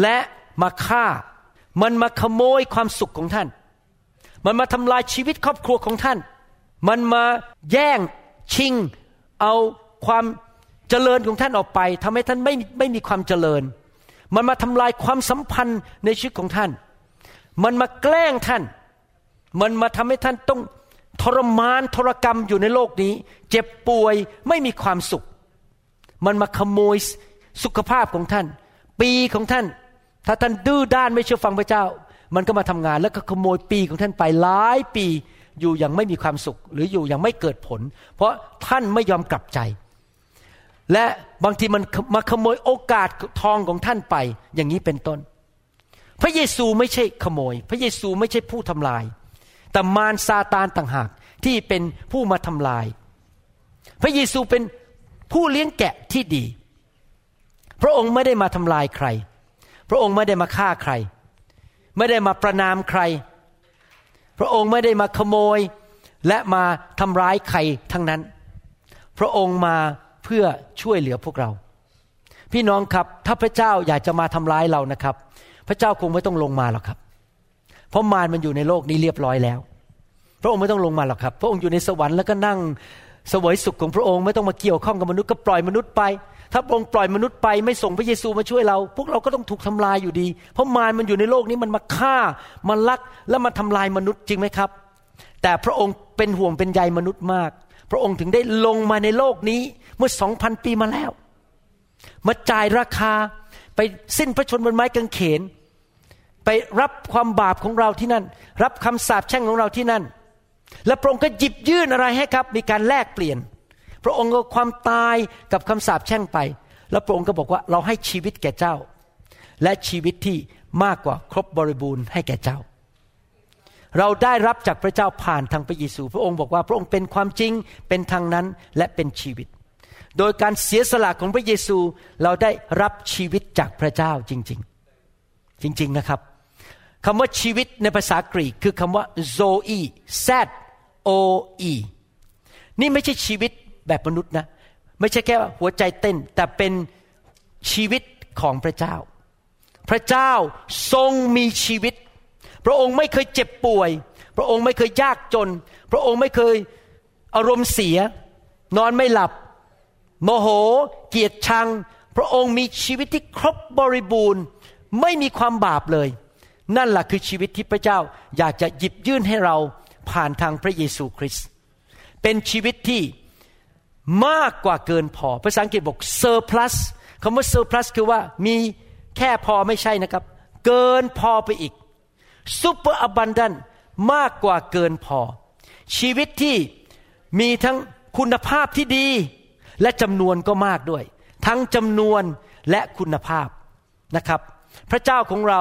S3: และมาฆ่า มันมาขโมยความสุขของท่าน มันมาทำลายชีวิตครอบครัวของท่าน มันมาแย่งชิง เอาความเจริญของท่านออกไปทำให้ท่านไม่ไม่มีความเจริญ มันมาทำลายความสัมพันธ์ในชีวิตของท่าน มันมาแกล้งท่าน มันมาทำให้ท่านต้องทรมานทรกรรมอยู่ในโลกนี้ เจ็บป่วยไม่มีความสุข มันมาขโมยสุขภาพของท่าน ปีของท่าน ถ้าท่านดื้อด้านไม่เชื่อฟังพระเจ้า มันก็มาทำงานแล้วก็ขโมยปีของท่านไปหลายปีอยู่อย่างไม่มีความสุข หรืออยู่อย่างไม่เกิดผล เพราะท่านไม่ยอมกลับใจ และบางทีมันมาขโมยโอกาสทองของท่านไป อย่างนี้เป็นต้น พระเยซูไม่ใช่ขโมย พระเยซูไม่ใช่ผู้ทำลาย แต่มารซาตานต่างหากที่เป็นผู้มาทำลาย พระเยซูเป็นผู้เลี้ยงแกะที่ดี พระองค์ไม่ได้มาทำลายใคร พระองค์ไม่ได้มาฆ่าใคร ไม่ได้มาประนามใคร พระองค์ไม่ได้มาขโมย และมาทำร้ายใครทั้งนั้น พระองค์มาเพื่อช่วยเหลือพวกเรา พี่น้องครับถ้าพระเจ้าอยากจะมาทำร้ายเรานะครับ พระเจ้าคงไม่ต้องลงมาหรอกครับ เพราะมารมันอยู่ในโลกนี้เรียบร้อยแล้ว พระองค์ไม่ต้องลงมาหรอกครับ พระองค์อยู่ในสวรรค์แล้วก็นั่งสวยสุขของพระองค์ไม่ต้องมาเกี่ยวข้องกับมนุษย์ก็ปล่อยมนุษย์ไป ถ้าพระองค์ปล่อยมนุษย์ไปไม่ส่งพระเยซูมาช่วยเรา พวกเราก็ต้องถูกทำลายอยู่ดี เพราะมารมันอยู่ในโลกนี้มันมาฆ่ามันลักและมาทำลายมนุษย์จริงไหมครับ แต่พระองค์เป็นห่วงเป็นใยมนุษย์มาก พระองค์ถึงได้ลงมาในโลกนี้เมื่อสองพันปีมาแล้ว มาจ่ายราคาไปสิ้นพระชนม์บนไม้กางเขน ไปรับความบาปของเราที่นั่น รับคำสาปแช่งของเราที่นั่น และพระองค์ก็หยิบยื่นอะไรให้ครับ มีการแลกเปลี่ยน พระองค์ก็ความตายกับคำสาปแช่งไป แล้วพระองค์ก็บอกว่าเราให้ชีวิตแก่เจ้า และชีวิตที่มากกว่าครบบริบูรณ์ให้แก่เจ้า เราได้รับจากพระเจ้าผ่านทางพระเยซู พระองค์บอกว่าพระองค์เป็นความจริงเป็นทางนั้นและเป็นชีวิต โดยการเสียสละของพระเยซูเราได้รับชีวิตจากพระเจ้าจริง ๆ จริง ๆนะครับคำว่าชีวิตในภาษากรีกคือคำว่า zoe z o e นี่ไม่ใช่ชีวิต แบบมนุษย์นะ ไม่ใช่แค่หัวใจเต้น แต่เป็นชีวิตของพระเจ้า พระเจ้าทรงมีชีวิต พระองค์ไม่เคยเจ็บป่วย พระองค์ไม่เคยยากจน พระองค์ไม่เคยอารมณ์เสีย นอนไม่หลับ โมโห เกียดชัง พระองค์มีชีวิตที่ครบบริบูรณ์ ไม่มีความบาปเลย นั่นแหละคือชีวิตที่พระเจ้าอยากจะหยิบยื่นให้เราผ่านทางพระเยซูคริสต์เป็นชีวิตที่ มากกว่าเกินพอ ภาษาอังกฤษบอก surplus คำว่า surplus คือว่ามีแค่พอไม่ใช่นะครับ เกินพอไปอีก super abundant มากกว่าเกินพอ ชีวิตที่มีทั้งคุณภาพที่ดี และจำนวนก็มากด้วย ทั้งจำนวนและคุณภาพนะครับ พระเจ้าของเรา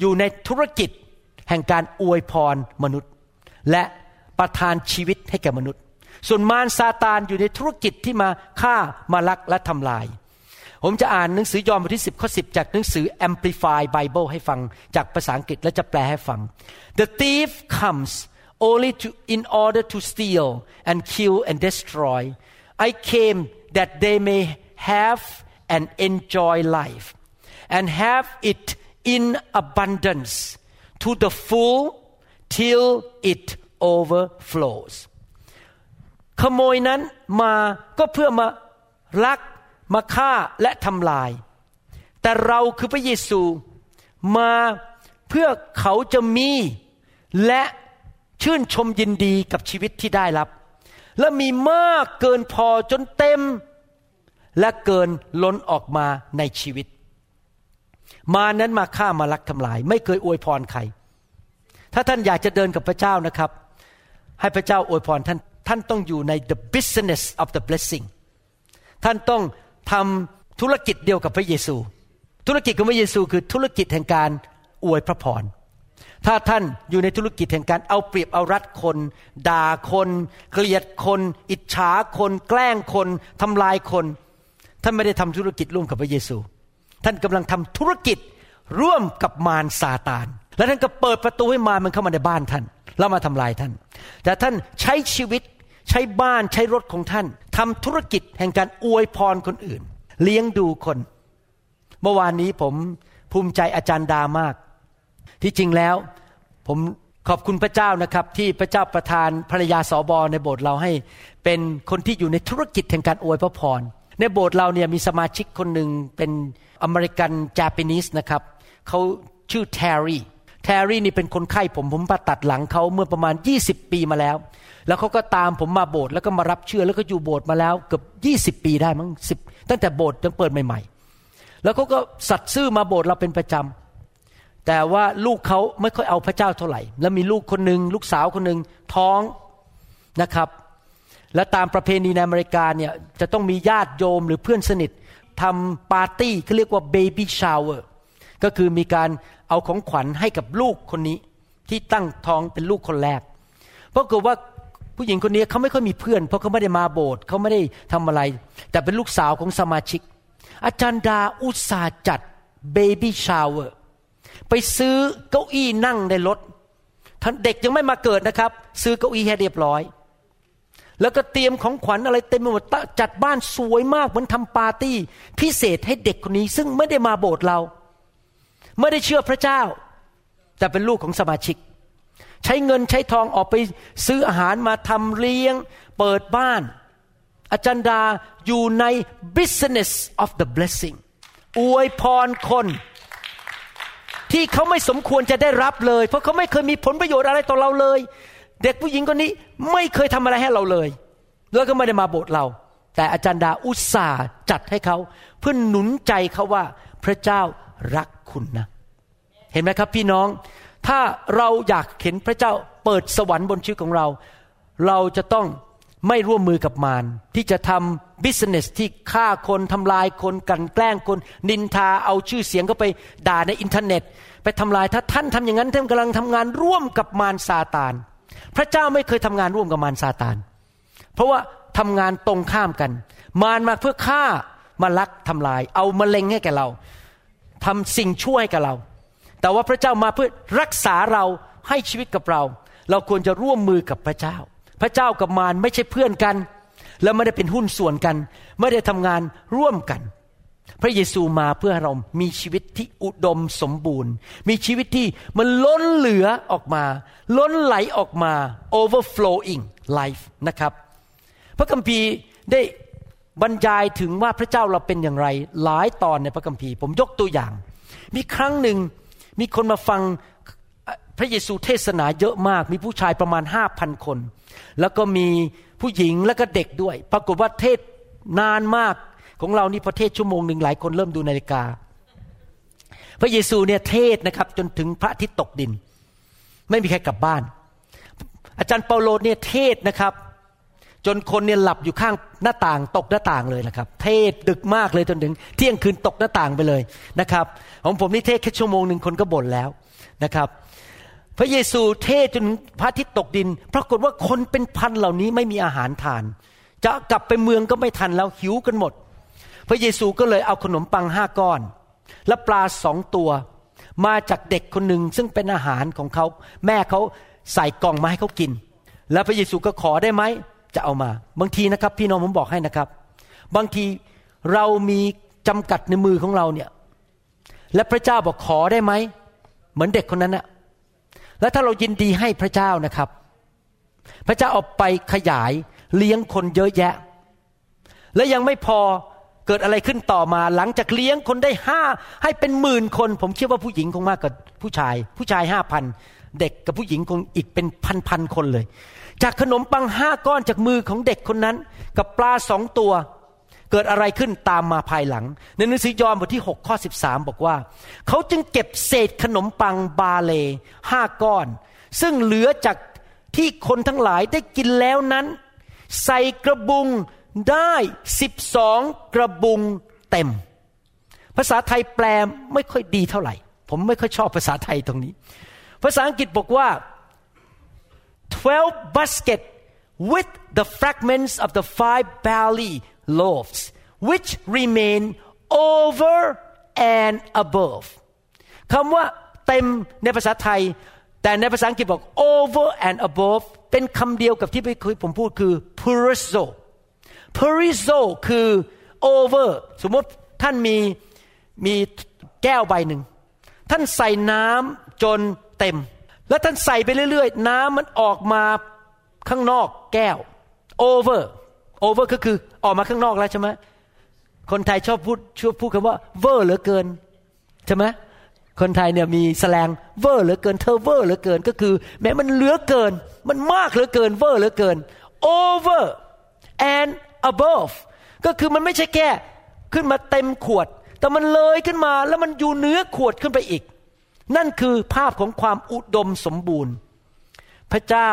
S3: อยู่ในธุรกิจแห่งการอวยพรมนุษย์ และประทานชีวิตให้แก่มนุษย์ ส่วนมารซาตานอยู่ในธุรกิจที่มาฆ่ามาลักและทำลาย ผมจะอ่านหนังสือยอห์นบทที่ 10 ข้อ 10 จากหนังสือ Amplify Bible ให้ฟังจากภาษาอังกฤษและจะแปลให้ฟัง The thief comes only to in order to steal and kill and destroy I came that they may have and enjoy life and have it in abundance to the full till it overflows ขโมยนั้นมาก็เพื่อมาลักมาฆ่าและทำลาย แต่เราคือพระเยซูมาเพื่อเขาจะมีและชื่นชมยินดีกับชีวิตที่ได้รับ และมีมากเกินพอจนเต็ม และเกินล้นออกมาในชีวิต มานั้นมาฆ่ามาลักทำลาย ไม่เคยอวยพรใคร ถ้าท่านอยากจะเดินกับพระเจ้านะครับ ให้พระเจ้าอวยพรท่าน ท่านต้องอยู่ใน the business of the blessing ท่านต้องทำธุรกิจเดียวกับพระเยซู ธุรกิจของพระเยซูคือธุรกิจแห่งการอวยพระพรถ้าท่านอยู่ในธุรกิจแห่งการเอาเปรียบเอารัดคนด่าคน เกลียดคน อิจฉาคน แกล้งคนทำลายคน ท่านไม่ได้ทำธุรกิจร่วมกับพระเยซู ท่านกำลังทำธุรกิจร่วมกับมารซาตาน และท่านก็เปิดประตูให้มารมันเข้ามาในบ้านท่าน แล้วมาทำลายท่าน แต่ท่านใช้ชีวิต ใช้บ้านใช้รถของท่านทำธุรกิจแห่งการอวยพรคนอื่น เลี้ยงดูคน เมื่อวานนี้ผมภูมิใจอาจารย์ดามาก ที่จริงแล้ว ผมขอบคุณพระเจ้านะครับ ที่พระเจ้าประทานภรรยาสอบอในโบสถ์เราให้ เป็นคนที่อยู่ในธุรกิจแห่งการอวยพระพรในโบสถ์เราเนี่ยมีสมาชิกคนหนึ่งเป็นอเมริกันจาปนิสนะครับเขาชื่อแทร์รี แทรี่นี่เป็นคนไข้ผมผมมาตัดหลังเขาเมื่อประมาณ 20 ปีมาแล้ว แล้วเขาก็ตามผมมาโบสถ์แล้วก็มารับเชื่อแล้วก็อยู่โบสถ์มาแล้วเกือบ20 ปีได้มั้งสิตั้งแต่โบสถ์ยังเปิดใหม่ๆ แล้วเขาก็สัตย์ซื่อมาโบสถ์เราเป็นประจำแต่ว่าลูกเขาไม่ค่อยเอาพระเจ้าเท่าไหร่ แล้วมีลูกคนหนึ่งลูกสาวคนหนึ่งท้องนะครับ และตามประเพณีในอเมริกาเนี่ยจะต้องมีญาติโยมหรือเพื่อนสนิททำปาร์ตี้เขาเรียกว่า baby shower ก็คือมีการเอาของขวัญให้กับลูกคนนี้ ที่ตั้งท้องเป็นลูกคนแรกเพราะเกิดว่าผู้หญิงคนนี้เขาไม่ค่อยมีเพื่อน เพราะเขาไม่ได้มาโบสถ์เขาไม่ได้ทำอะไร แต่เป็นลูกสาวของสมาชิก อาจารย์ดาอุตส่าห์จัด baby shower ไปซื้อเก้าอี้นั่งในรถท่านเด็กยังไม่มาเกิดนะครับ ซื้อเก้าอี้ให้เรียบร้อย แล้วก็เตรียมของขวัญอะไรเต็มไปหมดจัดบ้านสวยมากเหมือนทำปาร์ตี้ พิเศษให้เด็กคนนี้ ซึ่งไม่ได้มาโบสถ์เรา ไม่ได้เชื่อพระเจ้า แต่เป็นลูกของสมาชิก ใช้เงินใช้ทองออกไปซื้ออาหารมาทำเลี้ยง เปิดบ้าน อาจารย์ดาอยู่ใน business of the blessing อวยพรคน ที่เขาไม่สมควรจะได้รับเลย เพราะเขาไม่เคยมีผลประโยชน์อะไรต่อเราเลย เด็กผู้หญิงคนนี้ไม่เคยทำอะไรให้เราเลย แล้วก็ไม่ได้มาโบสถ์เราแต่อาจารย์ดาอุตส่าห์จัดให้เขาเพื่อหนุนใจเขาว่าพระเจ้ารัก คุณนะ เห็นไหมครับพี่น้อง ถ้าเราอยากเห็นพระเจ้าเปิดสวรรค์บนชีวิตของเรา เราจะต้องไม่ร่วมมือกับมารที่จะทำ business ที่ฆ่าคนทำลายคนกันแกล้งคน นินทาเอาชื่อเสียงก็ไปด่าในอินเทอร์เน็ต ไปทำลายถ้าท่านทำอย่างนั้นท่านกำลังทำงานร่วมกับมารซาตาน พระเจ้าไม่เคยทำงานร่วมกับมารซาตาน เพราะว่าทำงานตรงข้ามกัน มารมาเพื่อฆ่ามาลักทำลาย เอามะเร็งให้แก่เรา ทำสิ่งช่วยกับเรา แต่ว่าพระเจ้ามาเพื่อรักษาเราให้ชีวิตกับเรา เราควรจะร่วมมือกับพระเจ้า พระเจ้ากับมารไม่ใช่เพื่อนกัน และไม่ได้เป็นหุ้นส่วนกัน ไม่ได้ทำงานร่วมกัน พระเยซูมาเพื่อเรามีชีวิตที่อุดมสมบูรณ์ มีชีวิตที่มันล้นเหลือออกมา ล้นไหลออกมา overflowing life นะครับ พระคัมภีร์ได้ บรรยายถึงว่าพระเจ้าเราเป็นอย่างไร หลายตอนในพระคัมภีร์ ผมยกตัวอย่าง มีครั้งหนึ่งมีคนมาฟังพระเยซูเทศนาเยอะมาก มีผู้ชายประมาณห้าพันคน แล้วก็มีผู้หญิงแล้วก็เด็กด้วย ปรากฏว่าเทศนานมากของเรานี่ประเทศชั่วโมงหนึ่งหลายคนเริ่มดูนาฬิกา พระเยซูเนี่ยเทศนะครับ จนถึงพระอาทิตย์ตกดิน ไม่มีใครกลับบ้าน อาจารย์เปาโลเนี่ยเทศนะครับ จนคนเนี่ยหลับอยู่ข้างหน้าต่างตกหน้าต่างเลยนะครับ เทศดึกมากเลยจนถึง เที่ยงคืนตกหน้าต่างไปเลยนะครับของผมนี่เทศแค่ชั่วโมงหนึ่งคนก็บ่นแล้วนะครับ พระเยซูเทศจนพระอาทิตย์ตกดินปรากฏว่าคนเป็นพันเหล่านี้ไม่มีอาหารทาน จะกลับไปเมืองก็ไม่ทันแล้วหิวกันหมด พระเยซูก็เลยเอาขนมปังห้าก้อน และปลาสองตัว มาจากเด็กคนหนึ่งซึ่งเป็นอาหารของเขา แม่เขาใส่กล่องมาให้เขากิน แล้วพระเยซูก็ขอได้ไหม จะเอามา บางทีนะครับ พี่น้องผมบอกให้นะครับ บางทีเรามีจำกัดในมือของเราเนี่ย และพระเจ้าบอกขอได้ไหมเหมือนเด็กคนนั้นนะแล้วถ้าเรายินดีให้พระเจ้านะครับ พระเจ้าเอาไปขยายเลี้ยงคนเยอะแยะ และยังไม่พอเกิดอะไรขึ้นต่อมาหลังจากเลี้ยงคนได้ห้าให้เป็นหมื่นคน ผมเชื่อว่าผู้หญิงคงมากกว่าผู้ชาย ผู้ชายห้าพันเด็กกับผู้หญิงคงอีกเป็นพันพันคนเลย จากขนมปังห้าก้อนจากมือของเด็กคนนั้น กับปลาสองตัว เกิดอะไรขึ้นตามมาภายหลัง ในหนังสือยอห์นบทที่6ข้อ13 บอกว่า เขาจึงเก็บเศษขนมปังบาเลห้าก้อน ซึ่งเหลือจากที่คนทั้งหลายได้กินแล้วนั้น ใส่กระบุงได้สิบสองกระบุงเต็ม ภาษาไทยแปลไม่ค่อยดีเท่าไหร่ ผมไม่ค่อยชอบภาษาไทยตรงนี้ ภาษาอังกฤษบอกว่า 12 basket with the fragments of the five barley loaves which remain over and above คำว่าเต็มในภาษาไทย แต่ในภาษาอังกฤษบอก over and above เป็นคำเดียวกับที่ผมพูดคือ purizo purizo คือ over สมมติท่านมีมีแก้วใบหนึ่ง ท่านใส่น้ำจนเต็ม แล้วท่านใส่ไปเรื่อยๆ น้ำมันออกมาข้างนอกแก้ว over over ก็คือออกมาข้างนอกแล้วใช่ไหมคนไทยชอบพูดชอบพูดคำว่าเวอร์เหลือเกินใช่ไหมคนไทยเนี่ยมีแสลงเวอร์เหลือเกินเธอเวอร์เหลือเกินก็คือ แหมมันเหลือเกิน มันมากเหลือเกินเวอร์เหลือเกิน over and above ก็คือมันไม่ใช่แค่ขึ้นมาเต็มขวด แต่มันเลยขึ้นมาแล้วมันอยู่เหนือขวดขึ้นไปอีก นั่นคือภาพของความอุดมสมบูรณ์ พระเจ้า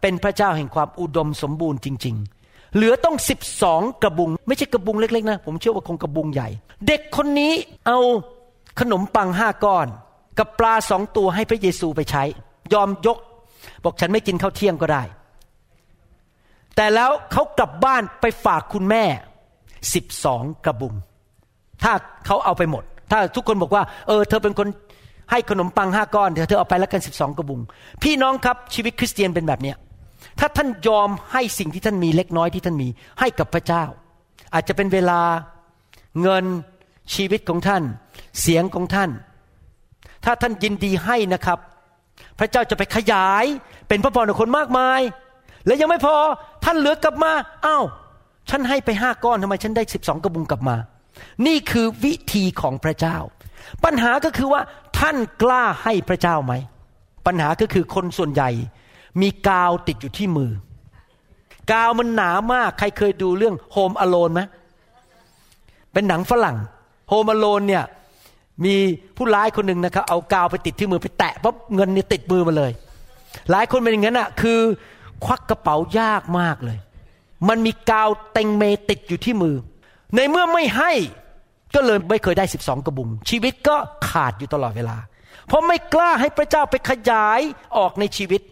S3: เป็นพระเจ้าแห่งความอุดมสมบูรณ์จริง ๆ เหลือต้องสิบสองกระบุง ไม่ใช่กระบุงเล็กๆนะ ผมเชื่อว่าคงกระบุงใหญ่ เด็กคนนี้เอาขนมปังห้าก้อน กับปลาสองตัวให้พระเยซูไปใช้ ยอมยก บอกฉันไม่กินข้าวเที่ยงก็ได้ แต่แล้วเขากลับบ้านไปฝากคุณแม่สิบสองกระบุง ถ้าเขาเอาไปหมด ถ้าทุกคนบอกว่า เออ เธอเป็นคน ให้ขนมปังห้าก้อนเดี๋ยวเธอเอาไปแล้วกันสิบสองกระบุง พี่น้องครับชีวิตคริสเตียนเป็นแบบเนี้ยถ้าท่านยอมให้สิ่งที่ท่านมีเล็กน้อยที่ท่านมี ให้กับพระเจ้า อาจจะเป็นเวลาเงินชีวิตของท่าน เสียงของท่าน ถ้าท่านยินดีให้นะครับ พระเจ้าจะไปขยายเป็นพระพรของคนมากมาย และยังไม่พอท่านเหลือกลับมาอ้าวฉันให้ไปห้าก้อนทำไมฉันได้สิบสองกระบุงกลับมา นี่คือวิธีของพระเจ้า ปัญหาก็คือว่า ท่านกล้าให้พระเจ้าไหม ปัญหาก็คือคนส่วนใหญ่ มีกาวติดอยู่ที่มือ กาวมันหนามาก ใครเคยดูเรื่องโฮมอโลนไหมเป็นหนังฝรั่งโฮมอโลนเนี่ยมีผู้ร้ายคนหนึ่งนะครับ เอากาวไปติดที่มือไปแตะปั๊บเงินเนี่ยติดมือมาเลย หลายคนเป็นอย่างนั้นอะคือควักกระเป๋ายากมากเลย มันมีกาวเต็งเมติดอยู่ที่มือ ในเมื่อไม่ให้ ก็เลยไม่เคยได้สิบสองกระบุงชีวิตก็ขาดอยู่ตลอดเวลา เพราะไม่กล้าให้พระเจ้าไปขยายออกในชีวิต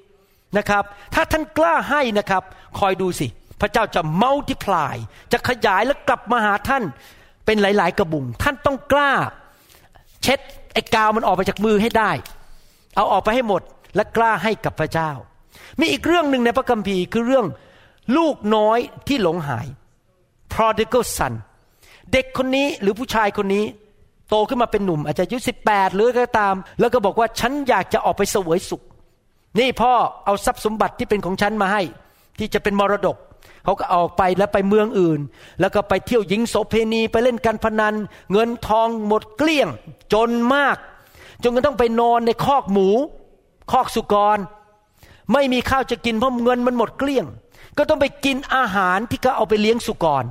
S3: นะครับ ถ้าท่านกล้าให้นะครับ คอยดูสิ พระเจ้าจะ multiply จะขยายแล้วกลับมาหาท่านเป็นหลาย ๆ กระบุงท่านต้องกล้า เช็ดไอ้กาวมันออกไปจากมือให้ได้ เอาออกไปให้หมดและกล้าให้กับพระเจ้า มีอีกเรื่องหนึ่งในพระคัมภีร์คือเรื่องลูกน้อยที่หลงหาย prodigal son เด็กคนนี้หรือผู้ชายคนนี้โตขึ้นมาเป็นหนุ่ม อาจจะอายุสิบแปดหรือก็ตาม แล้วก็บอกว่าฉันอยากจะออกไปเสวยสุข นี่พ่อเอาทรัพย์สมบัติที่เป็นของฉันมาให้ ที่จะเป็นมรดกเขาก็ออกไปแล้วไปเมืองอื่น แล้วก็ไปเที่ยวหญิงโสเพณีไปเล่นการพนัน เงินทองหมดเกลี้ยง จนมาก จนก็ต้องไปนอนในคอกหมู คอกสุกร ไม่มีข้าวจะกินเพราะเงินมันหมดเกลี้ยง ก็ต้องไปกินอาหารที่เขาเอาไปเลี้ยงสุกร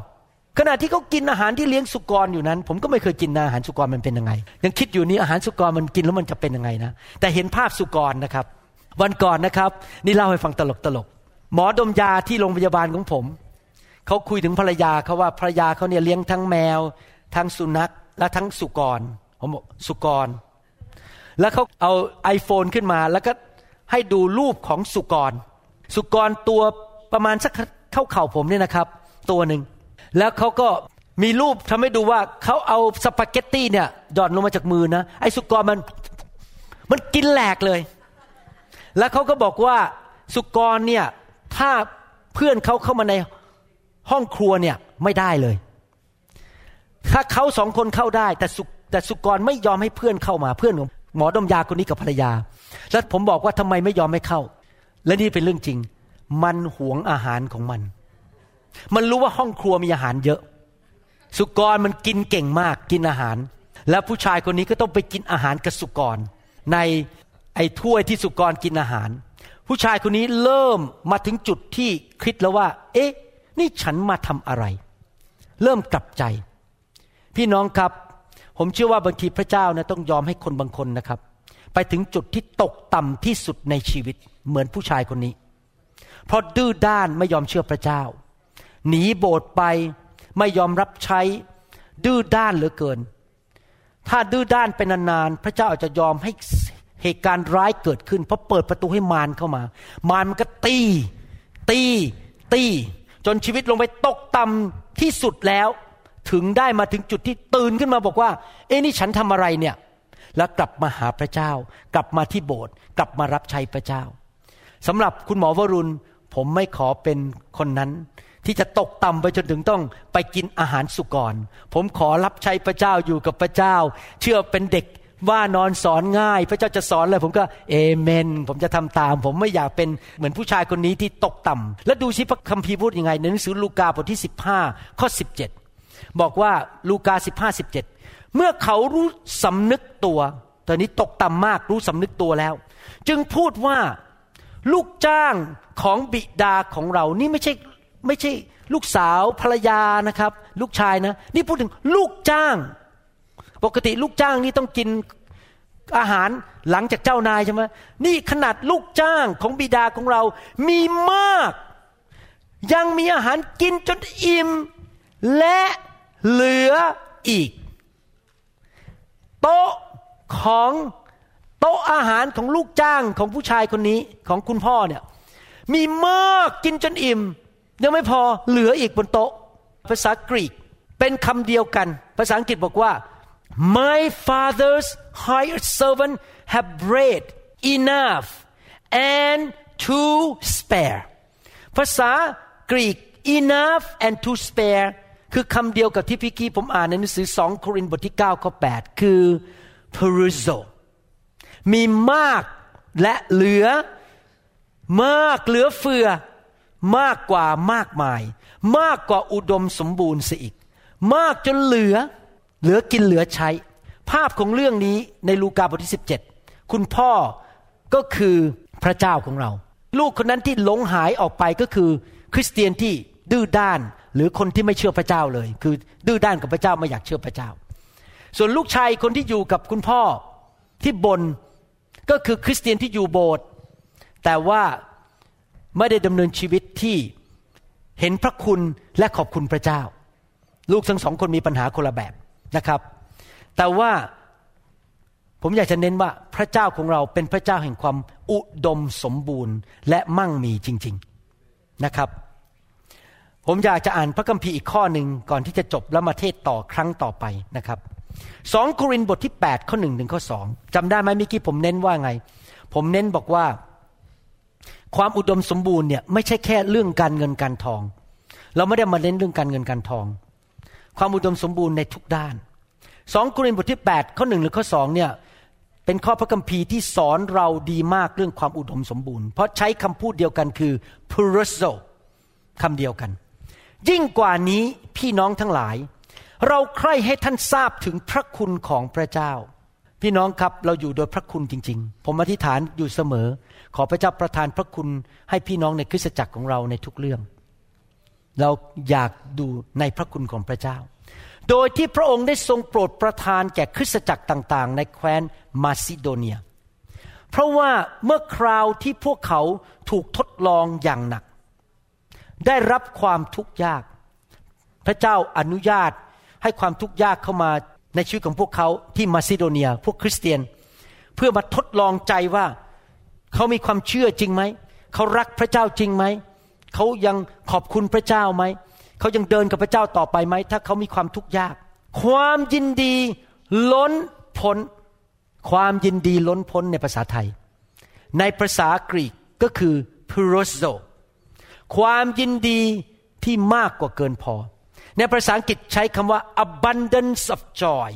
S3: ขณะที่เขากินอาหารที่เลี้ยงสุกรอยู่นั้น ผมก็ไม่เคยกินอาหารสุกรมันเป็นยังไง ยังคิดอยู่นี่อาหารสุกรมันกินแล้วมันจะเป็นยังไงนะ แต่เห็นภาพสุกรนะครับ วันก่อนนะครับ นี่เล่าให้ฟังตลกตลกหมอดมยาที่โรงพยาบาลของผมเขาคุยถึงภรรยาเขาว่าภรรยาเขาเนี่ยเลี้ยงทั้งแมว ทั้งสุนัข และทั้งสุกรผมบอกสุกร แล้วเขาเอา iPhone ขึ้นมา แล้วก็ให้ดูรูปของสุกร สุกรตัวประมาณสักเข้าเข่าผมเนี่ยนะครับ ตัวหนึ่ง แล้วเขาก็มีรูปทำให้ดูว่าเขาเอาสปาเกตตี้เนี่ยดอนลงมาจากมือนะไอ้สุกรมันมันกินแหลกเลย แล้วเขาก็บอกว่าสุกรเนี่ยถ้าเพื่อนเขาเข้ามาในห้องครัวเนี่ยไม่ได้เลย ถ้าเขาสองคนเข้าได้ แต่สุแต่สุกรไม่ยอมให้เพื่อนเข้ามาเพื่อนของหมอดมยาคนนี้กับภรรยา แล้วผมบอกว่าทำไมไม่ยอมให้เข้า และนี่เป็นเรื่องจริง มันหวงอาหารของมัน มันรู้ว่าห้องครัวมีอาหารเยอะ สุกรมันกินเก่งมากกินอาหาร แล้วผู้ชายคนนี้ก็ต้องไปกินอาหารกับสุกร ในไอ้ถ้วยที่สุกรกินอาหาร ผู้ชายคนนี้เริ่มมาถึงจุดที่คิดแล้วว่า เอ๊ะ นี่ฉันมาทำอะไร เริ่มกลับใจ พี่น้องครับ ผมเชื่อว่าบางทีพระเจ้านะต้องยอมให้คนบางคนนะครับ ไปถึงจุดที่ตกต่ำที่สุดในชีวิตเหมือนผู้ชายคนนี้ เพราะดื้อด้านไม่ยอมเชื่อพระเจ้า หนีโบสถ์ไป ไม่ยอมรับใช้ ดื้อด้านเหลือเกิน ถ้าดื้อด้านเป็นนานๆพระเจ้าอาจจะยอมให้เหตุการณ์ร้ายเกิดขึ้น เพราะเปิดประตูให้มารเข้ามา มารมันก็ตี ตี ตี จนชีวิตลงไปตกต่ำที่สุดแล้ว ถึงได้มาถึงจุดที่ตื่นขึ้นมาบอกว่า เอ้นี่ฉันทำอะไรเนี่ย แล้วกลับมาหาพระเจ้า กลับมาที่โบสถ์กลับมารับใช้พระเจ้าสำหรับคุณหมอวรุณผมไม่ขอเป็นคนนั้น ที่จะตกต่ำไปจนถึงต้องไปกินอาหารสุกร ผมขอรับใช้พระเจ้าอยู่กับพระเจ้า เชื่อเป็นเด็กว่านอนสอนง่าย พระเจ้าจะสอนเลยผมก็เอเมน ผมจะทำตาม ผมไม่อยากเป็นเหมือนผู้ชายคนนี้ที่ตกต่ำแล้วดูสิพระคัมภีร์พูดยังไงในหนังสือลูกาบทที่ 15 ข้อ 17 บอกว่าลูกา 15 17 เมื่อเขารู้สำนึกตัว ตอนนี้ตกต่ำมากรู้สำนึกตัวแล้ว จึงพูดว่าลูกจ้างของบิดาของเรานี่ไม่ใช่ ไม่ใช่ลูกสาวภรรยานะครับ ลูกชายนะ นี่พูดถึงลูกจ้าง ปกติลูกจ้างนี่ต้องกินอาหารหลังจากเจ้านายใช่ไหมนี่ขนาดลูกจ้างของบิดาของเรามีมาก ยังมีอาหารกินจนอิ่ม และเหลืออีก โต๊ะของโต๊ะอาหารของลูกจ้างของผู้ชายคนนี้ของคุณพ่อเนี่ยมีมากกินจนอิ่ม ยังไม่พอเหลืออีกบนโต๊ะ ภาษากรีกเป็นคำเดียวกัน ภาษาอังกฤษบอกว่า my father's hired servant have bread enough and to spare ภาษากรีก enough and to spare คือคำเดียวกับที่พี่กี้ผมอ่านในหนังสือสองโครินธ์บทที่9ข้อ8คือ peruzo มีมากและเหลือ มากเหลือเฟือ มากกว่ามากมาย มากกว่าอุดมสมบูรณ์เสียอีก มากจนเหลือ เหลือกินเหลือใช้ ภาพของเรื่องนี้ในลูกาบทที่ 17 คุณพ่อก็คือพระเจ้าของเรา ลูกคนนั้นที่หลงหายออกไปก็คือ คริสเตียนที่ดื้อด้านหรือคนที่ไม่เชื่อพระเจ้าเลย คือดื้อด้านกับพระเจ้าไม่อยากเชื่อพระเจ้า ส่วนลูกชายคนที่อยู่กับคุณพ่อที่บนก็คือคริสเตียนที่อยู่โบสถ์แต่ว่า ไม่ได้ดำเนินชีวิตที่เห็นพระคุณและขอบคุณพระเจ้า ลูกทั้งสองคนมีปัญหาคนละแบบนะครับ แต่ว่าผมอยากจะเน้นว่าพระเจ้าของเราเป็นพระเจ้าแห่งความอุดมสมบูรณ์และมั่งมีจริง ๆนะครับ ผมอยากจะอ่านพระคัมภีร์อีกข้อหนึ่งก่อนที่จะจบแล้วมาเทศต่อครั้งต่อไปนะครับสองโครินธ์บทที่ 8 ข้อหนึ่งถึงข้อสองจำได้ไหมเมื่อกี้ผมเน้นว่าไง ผมเน้นบอกว่า ความอุดมสมบูรณ์เนี่ยไม่ใช่แค่เรื่องการเงินการทอง เราไม่ได้มาเน้นเรื่องการเงินการทอง ความอุดมสมบูรณ์ในทุกด้านสองโครินบทที่8ข้อหนึ่งหรือข้อสองเนี่ยเป็นข้อพระคัมภีร์ที่สอนเราดีมากเรื่องความอุดมสมบูรณ์ เพราะใช้คำพูดเดียวกันคือ p u r o s o คำเดียวกัน ยิ่งกว่านี้พี่น้องทั้งหลาย เราใคร่ให้ท่านทราบถึงพระคุณของพระเจ้า พี่น้องครับเราอยู่โดยพระคุณจริง ๆ ผมอธิษฐานอยู่เสมอ ขอพระเจ้าประทานพระคุณให้พี่น้องในคริสตจักรของเราในทุกเรื่อง เราอยากดูในพระคุณของพระเจ้า โดยที่พระองค์ได้ทรงโปรดประทานแก่คริสตจักรต่าง ๆ ในแคว้นมาซิโดเนีย เพราะว่าเมื่อคราวที่พวกเขาถูกทดลองอย่างหนัก ได้รับความทุกข์ยาก พระเจ้าอนุญาตให้ความทุกข์ยากเข้ามาในชีวิตของพวกเขาที่มาซิโดเนีย พวกคริสเตียน เพื่อมาทดลองใจว่า เขามีความเชื่อจริงไหม เขารักพระเจ้าจริงไหม เขายังขอบคุณพระเจ้าไหม เขายังเดินกับพระเจ้าต่อไปไหม ถ้าเขามีความทุกข์ยาก ความยินดีล้นพ้น ความยินดีล้นพ้นในภาษาไทย ในภาษากรีกก็คือ p u r o s o ความยินดีที่มากกว่าเกินพอ ในภาษาอังกฤษใช้คำว่า abundance of joy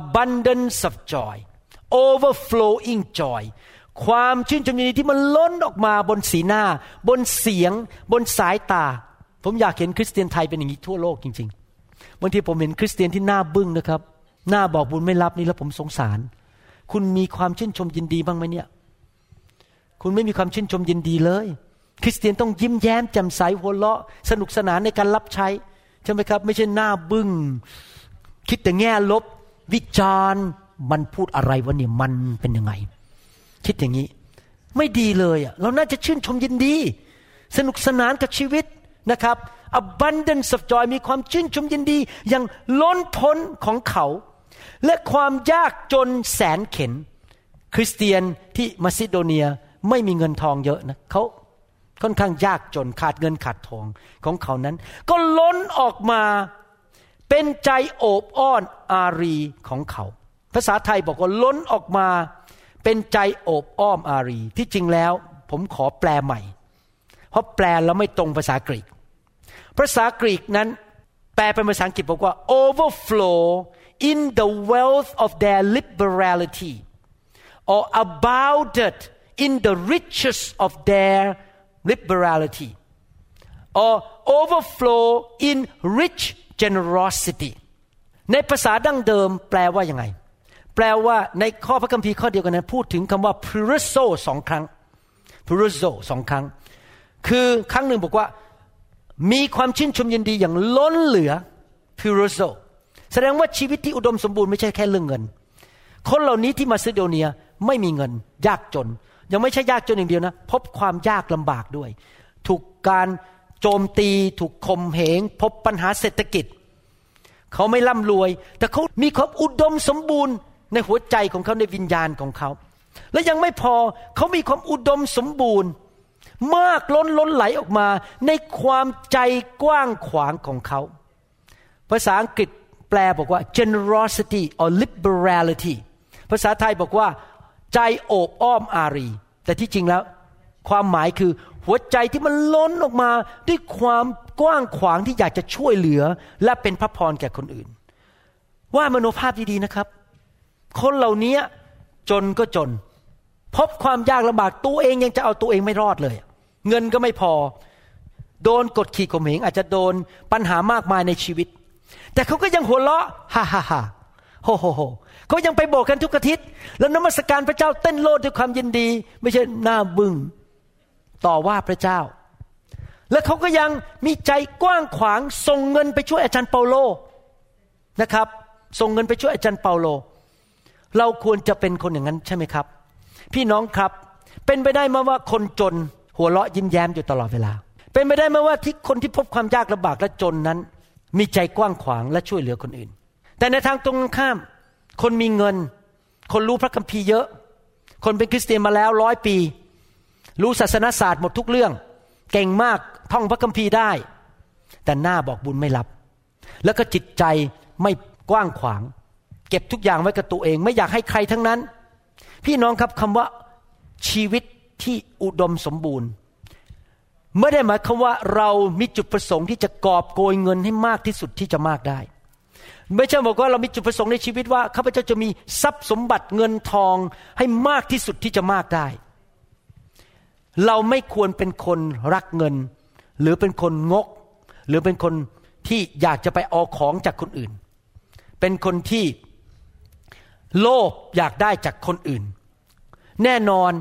S3: abundance of joy overflowing joy ความชื่นชมยินดีที่มันล้นออกมาบนสีหน้า บนเสียง บนสายตา ผมอยากเห็นคริสเตียนไทยเป็นอย่างนี้ทั่วโลกจริงๆบางทีผมเห็นคริสเตียนที่หน้าบึ้งนะครับ หน้าบอกบุญไม่รับนี่แล้วผมสงสาร คุณมีความชื่นชมยินดีบ้างไหมเนี่ย คุณไม่มีความชื่นชมยินดีเลย คริสเตียนต้องยิ้มแย้มแจ่มใสหัวเราะ สนุกสนานในการรับใช้ใช่ไหมครับ ไม่ใช่หน้าบึง้งคิดแต่แง่ลบ วิจารณ์มันพูดอะไรวะเนี่ยมันเป็นยังไง คิดอย่างนี้ ไม่ดีเลยอะเราน่าจะชื่นชมยินดี สนุกสนานกับชีวิตนะครับ abundance of joy มีความชื่นชมยินดี อย่างล้นพ้นของเขา และความยากจนแสนเข็น คริสเตียนที่มาซิโดเนียไม่มีเงินทองเยอะนะเขาค่อนข้างยากจนขาดเงินขาดทองของเขานั้น ก็ล้นออกมาเป็นใจโอบอ้อนอารีของเขา ภาษาไทยบอกว่าล้นออกมา เป็นใจโอบอ้อมอารี ที่จริงแล้วผมขอแปลใหม่ เพราะแปลแล้วไม่ตรงภาษากรีก ภาษากรีกนั้น แปลเป็นภาษาอังกฤษบอกว่า overflow in the wealth of their liberality or abounded in the riches of their liberality or overflow in rich generosity ในภาษาดั้งเดิมแปลว่ายังไง ลว่าในข้อพระคัมภีร์ข้อเดียวกันนั้นพูดถึงคำว่า p r i s o สองครั้ง p r i s o สองครั้ง คือครั้งหนึ่งบอกว่ามีความชื่นชมยินดีอย่างล้นเหลือ p r i s o แสดงว่าชีวิตที่อุดมสมบูรณ์ไม่ใช่แค่เรื่องเงิน คนเหล่านี้ที่มาซิโดเนียไม่มีเงิน ยากจน ยังไม่ใช่ยากจนอย่างเดียวนะ พบความยากลำบากด้วย ถูกการโจมตีถูกข่มเหง พบปัญหาเศรษฐกิจ เขาไม่ร่ำรวย แต่เขามีความอุดมสมบูรณ์ ในหัวใจของเขาในวิญญาณของเขา และยังไม่พอเขามีความอุดมสมบูรณ์ มากล้นล้นไหลออกมา ในความใจกว้างขวางของเขา ภาษาอังกฤษแปลบอกว่า generosity or liberality ภาษาไทยบอกว่า ใจโอบอ้อมอารี แต่ที่จริงแล้ว ความหมายคือหัวใจที่มันล้นออกมาด้วยความกว้างขวางที่อยากจะช่วยเหลือ และเป็นพระพรแก่คนอื่น ว่ามโนภาพดีๆนะครับ คนเหล่านี้จนก็จน พบความยากลำบากตัวเองยังจะเอาตัวเองไม่รอดเลย เงินก็ไม่พอ โดนกดขี่ข่มเหงอาจจะโดนปัญหามากมายในชีวิต แต่เขาก็ยังหัวเราะฮ่าฮ่าฮ่าโฮโฮโฮเขายังไปโบกกันทุกอาทิตย์ แล้วนมัสการพระเจ้าเต้นโลดด้วยความยินดี ไม่ใช่หน้าบึง้งต่อว่าพระเจ้า และเขาก็ยังมีใจกว้างขวางส่งเงินไปช่วยอาจารย์เปาโลนะครับ ส่งเงินไปช่วยอาจารย์เปาโล เราควรจะเป็นคนอย่างนั้นใช่ไหมครับ พี่น้องครับเป็นไปได้ไหมว่าคนจนหัวเราะยิ้มแย้มอยู่ตลอดเวลา เป็นไปได้ไหมว่าที่คนที่พบความยากลำบากและจนนั้น มีใจกว้างขวางและช่วยเหลือคนอื่น แต่ในทางตรงข้าม คนมีเงิน คนรู้พระคัมภีร์เยอะ คนเป็นคริสเตียนมาแล้วร้อยปี รู้ศาสนศาสตร์หมดทุกเรื่อง เก่งมากท่องพระคัมภีร์ได้ แต่หน้าบอกบุญไม่รับ แล้วก็จิตใจไม่กว้างขวาง เก็บทุกอย่างไว้กับตัวเอง ไม่อยากให้ใครทั้งนั้น พี่น้องครับคำว่าชีวิตที่อุดมสมบูรณ์ไม่ได้หมายความว่าเรามีจุดประสงค์ที่จะกอบโกยเงินให้มากที่สุดที่จะมากได้ ไม่ใช่บอกว่าเรามีจุดประสงค์ในชีวิตว่าข้าพเจ้าจะมีทรัพย์สมบัติเงินทองให้มากที่สุดที่จะมากได้ เราไม่ควรเป็นคนรักเงิน หรือเป็นคนงก หรือเป็นคนที่อยากจะไปเอาของจากคนอื่น เป็นคนที่ โลภอยากได้จากคนอื่น แน่นอน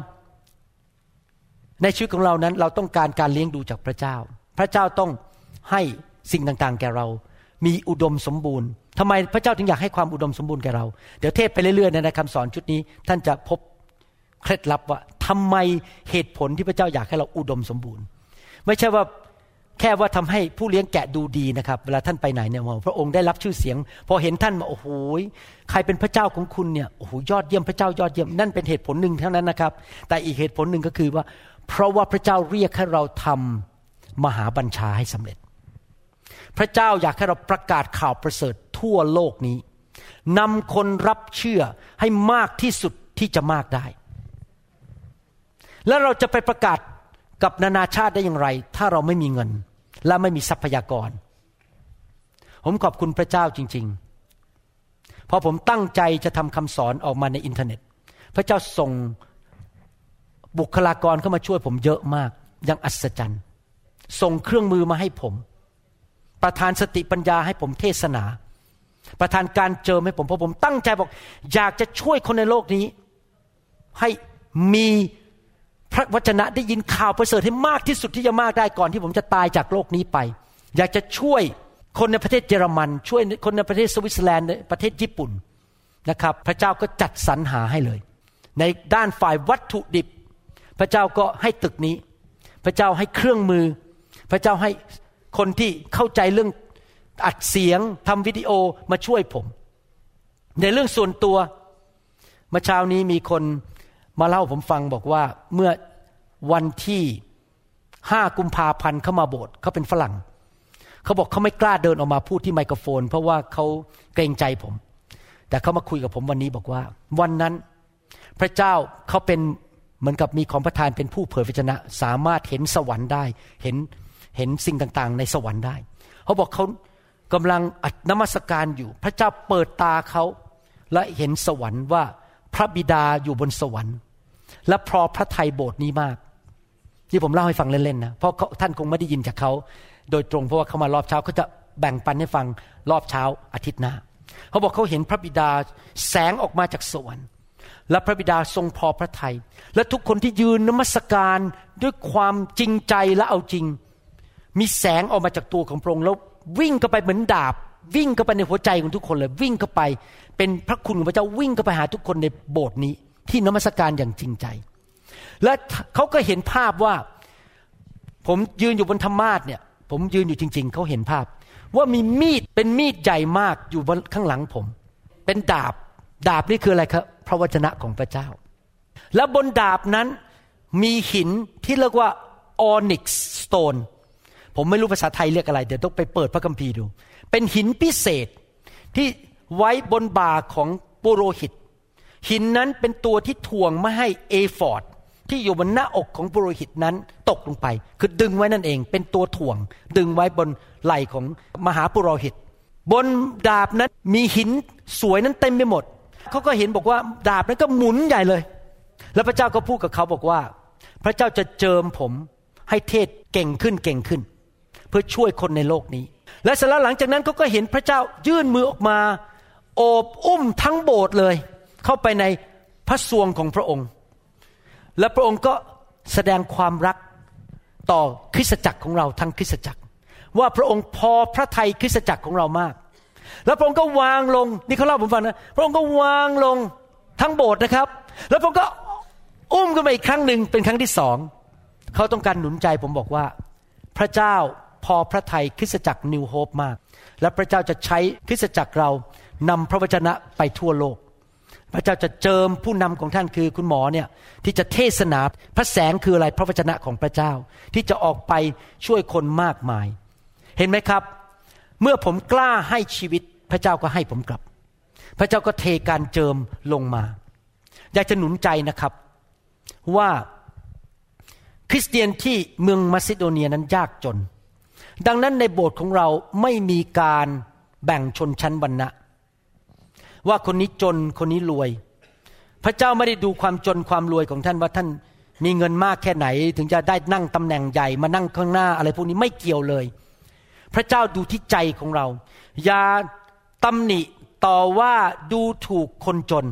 S3: ในชีวิตของเรานั้น เราต้องการการเลี้ยงดูจากพระเจ้า พระเจ้าต้องให้สิ่งต่างๆ แก่เรา มีอุดมสมบูรณ์ทำไมพระเจ้าถึงอยากให้ความอุดมสมบูรณ์แก่เรา เดี๋ยวเทศไปเรื่อยๆในคำสอนชุดนี้ ท่านจะพบเคล็ดลับว่าทำไมเหตุผลที่พระเจ้าอยากให้เราอุดมสมบูรณ์ ไม่ใช่ว่า แค่ว่าทำให้ผู้เลี้ยงแกะดูดีนะครับ เวลาท่านไปไหนเนี่ยพระองค์ได้รับชื่อเสียง พอเห็นท่านมาโอ้โหใครเป็นพระเจ้าของคุณเนี่ยโอ้โหยอดเยี่ยมพระเจ้ายอดเยี่ยมนั่นเป็นเหตุผลหนึ่งเท่านั้นนะครับ แต่อีกเหตุผลหนึ่งก็คือว่า เพราะว่าพระเจ้าเรียกให้เราทำมหาบัญชาให้สำเร็จ พระเจ้าอยากให้เราประกาศข่าวประเสริฐทั่วโลกนี้นำคนรับเชื่อให้มากที่สุดที่จะมากได้ แล้วเราจะไปประกาศกับนานาชาติได้อย่างไร ถ้าเราไม่มีเงิน และไม่มีทรัพยากร ผมขอบคุณพระเจ้าจริงๆพอผมตั้งใจจะทำคำสอนออกมาในอินเทอร์เน็ต พระเจ้าส่งบุคลากรเข้ามาช่วยผมเยอะมากอย่างอัศจรรย์ ส่งเครื่องมือมาให้ผม ประทานสติปัญญาให้ผมเทศนา ประทานการเจิมให้ผมเพราะผมตั้งใจบอก อยากจะช่วยคนในโลกนี้ ให้มี พระวจนะได้ยินข่าวประเสริฐให้มากที่สุดที่จะมากได้ก่อนที่ผมจะตายจากโลกนี้ไป อยากจะช่วยคนในประเทศเยอรมัน ช่วยคนในประเทศสวิตเซอร์แลนด์ประเทศญี่ปุ่นนะครับ พระเจ้าก็จัดสรรหาให้เลย ในด้านฝ่ายวัตถุดิบ พระเจ้าก็ให้ตึกนี้ พระเจ้าให้เครื่องมือ พระเจ้าให้คนที่เข้าใจเรื่องอัดเสียงทำวิดีโอมาช่วยผม ในเรื่องส่วนตัวเมื่อเช้านี้มีคน มาเล่าผมฟังบอกว่าเมื่อวันที่ห้ากุมภาพันธ์เขามาโบสถ์เขาเป็นฝรั่งเขาบอกเขาไม่กล้าเดินออกมาพูดที่ไมโครโฟน เพราะว่าเขาเกรงใจผม แต่เขามาคุยกับผมวันนี้บอกว่า วันนั้นพระเจ้าเขาเป็นเหมือนกับมีของประทานเป็นผู้เผยพระชนะ สามารถเห็นสวรรค์ได้ เห็นเห็นสิ่งต่างๆ ในสวรรค์ได้ เขาบอกเขากำลังอนมัสการอยู่ พระเจ้าเปิดตาเขาและเห็นสวรรค์ว่าพระบิดาอยู่บนสวรรค์ และพอพระไทยโบสถ์นี้มาก ที่ผมเล่าให้ฟังเล่นๆนะเพราะท่านคงไม่ได้ยินจากเขาโดยตรงเพราะว่าเขามารอบเช้าเขาจะแบ่งปันให้ฟังรอบเช้าอาทิตย์หน้าเขาบอกเขาเห็นพระบิดาแสงออกมาจากสวรรค์และพระบิดาทรงพอพระทยัยและทุกคนที่ยืนนมัสการด้วยความจริงใจและเอาจริง มีแสงออกมาจากตัวของพระองค์แล้ววิ่งเข้าไปเหมือนดาบ วิ่งเข้าไปในหัวใจของทุกคนเลย วิ่งเข้าไปเป็นพระคุณของพระเจ้าวิ่งเข้าไปหาทุกคนในโบสถ์นี้ ที่นมัสการอย่างจริงใจ และเขาก็เห็นภาพว่า ผมยืนอยู่บนธรรมาสเนี่ยผมยืนอยู่จริง ๆ เขาเห็นภาพ ว่ามีมีดเป็นมีดใหญ่มากอยู่บนข้างหลังผม เป็นดาบดาบนี่คืออะไรครับ พระวจนะของพระเจ้า แล้วบนดาบนั้นมีหินที่เรียกว่าออนิกสโตนผมไม่รู้ภาษาไทยเรียกอะไร เดี๋ยวต้องไปเปิดพระคัมภีร์ดู เป็นหินพิเศษที่ไว้บนบ่าของปุโรหิต หินนั้นเป็นตัวที่ถ่วงไม่ให้เอฟอร์ดที่อยู่บนหน้าอกของปุโรหิตนั้นตกลงไป คือดึงไว้นั่นเอง เป็นตัวถ่วง ดึงไว้บนไหล่ของมหาปุโรหิต บนดาบนั้นมีหินสวยนั้นเต็มไปหมดเขาก็เห็นบอกว่าดาบนั้นก็หมุนใหญ่เลย แล้วพระเจ้าก็พูดกับเขาบอกว่า พระเจ้าจะเจิมผมให้เทศเก่งขึ้นเก่งขึ้น เพื่อช่วยคนในโลกนี้ และเสร็จแล้วหลังจากนั้นเขาก็เห็นพระเจ้ายื่นมือออกมา โอบอุ้มทั้งโบสถ์เลย เข้าไปในพระสวงของพระองค์ และพระองค์ก็แสดงความรักต่อคริสตจักรของเราทั้งคริสตจักร ว่าพระองค์พอพระทัยคริสตจักรของเรามาก แล้วพระองค์ก็วางลงนี่เขาเล่าผมฟังนะพระองค์ก็วางลงทั้งโบสถ์นะครับ แล้วพระองค์ก็อุ้มกันไปอีกครั้งหนึ่งเป็นครั้งที่สองเขาต้องการหนุนใจผมบอกว่า พระเจ้าพอพระทัยคริสตจักรนิวโฮปมาก และพระเจ้าจะใช้คริสตจักรเรานำพระวจนะไปทั่วโลก พระเจ้าจะเจิมผู้นำของท่านคือคุณหมอเนี่ยที่จะเทศนาพระแสงคืออะไรพระวจนะของพระเจ้า ที่จะออกไปช่วยคนมากมาย เห็นไหมครับ เมื่อผมกล้าให้ชีวิตพระเจ้าก็ให้ผมกลับ พระเจ้าก็เทการเจิมลงมา อยากจะหนุนใจนะครับว่าคริสเตียนที่เมืองมาซิโดเนียนั้นยากจน ดังนั้นในโบสถ์ของเราไม่มีการแบ่งชนชั้นวรรณะ ว่าคนนี้จนคนนี้รวย พระเจ้าไม่ได้ดูความจนความรวยของท่านว่าท่านมีเงินมากแค่ไหน ถึงจะได้นั่งตำแหน่งใหญ่มานั่งข้างหน้าอะไรพวกนี้ไม่เกี่ยวเลย พระเจ้าดูที่ใจของเรา อย่าตำหนิต่อว่าดูถูกคนจน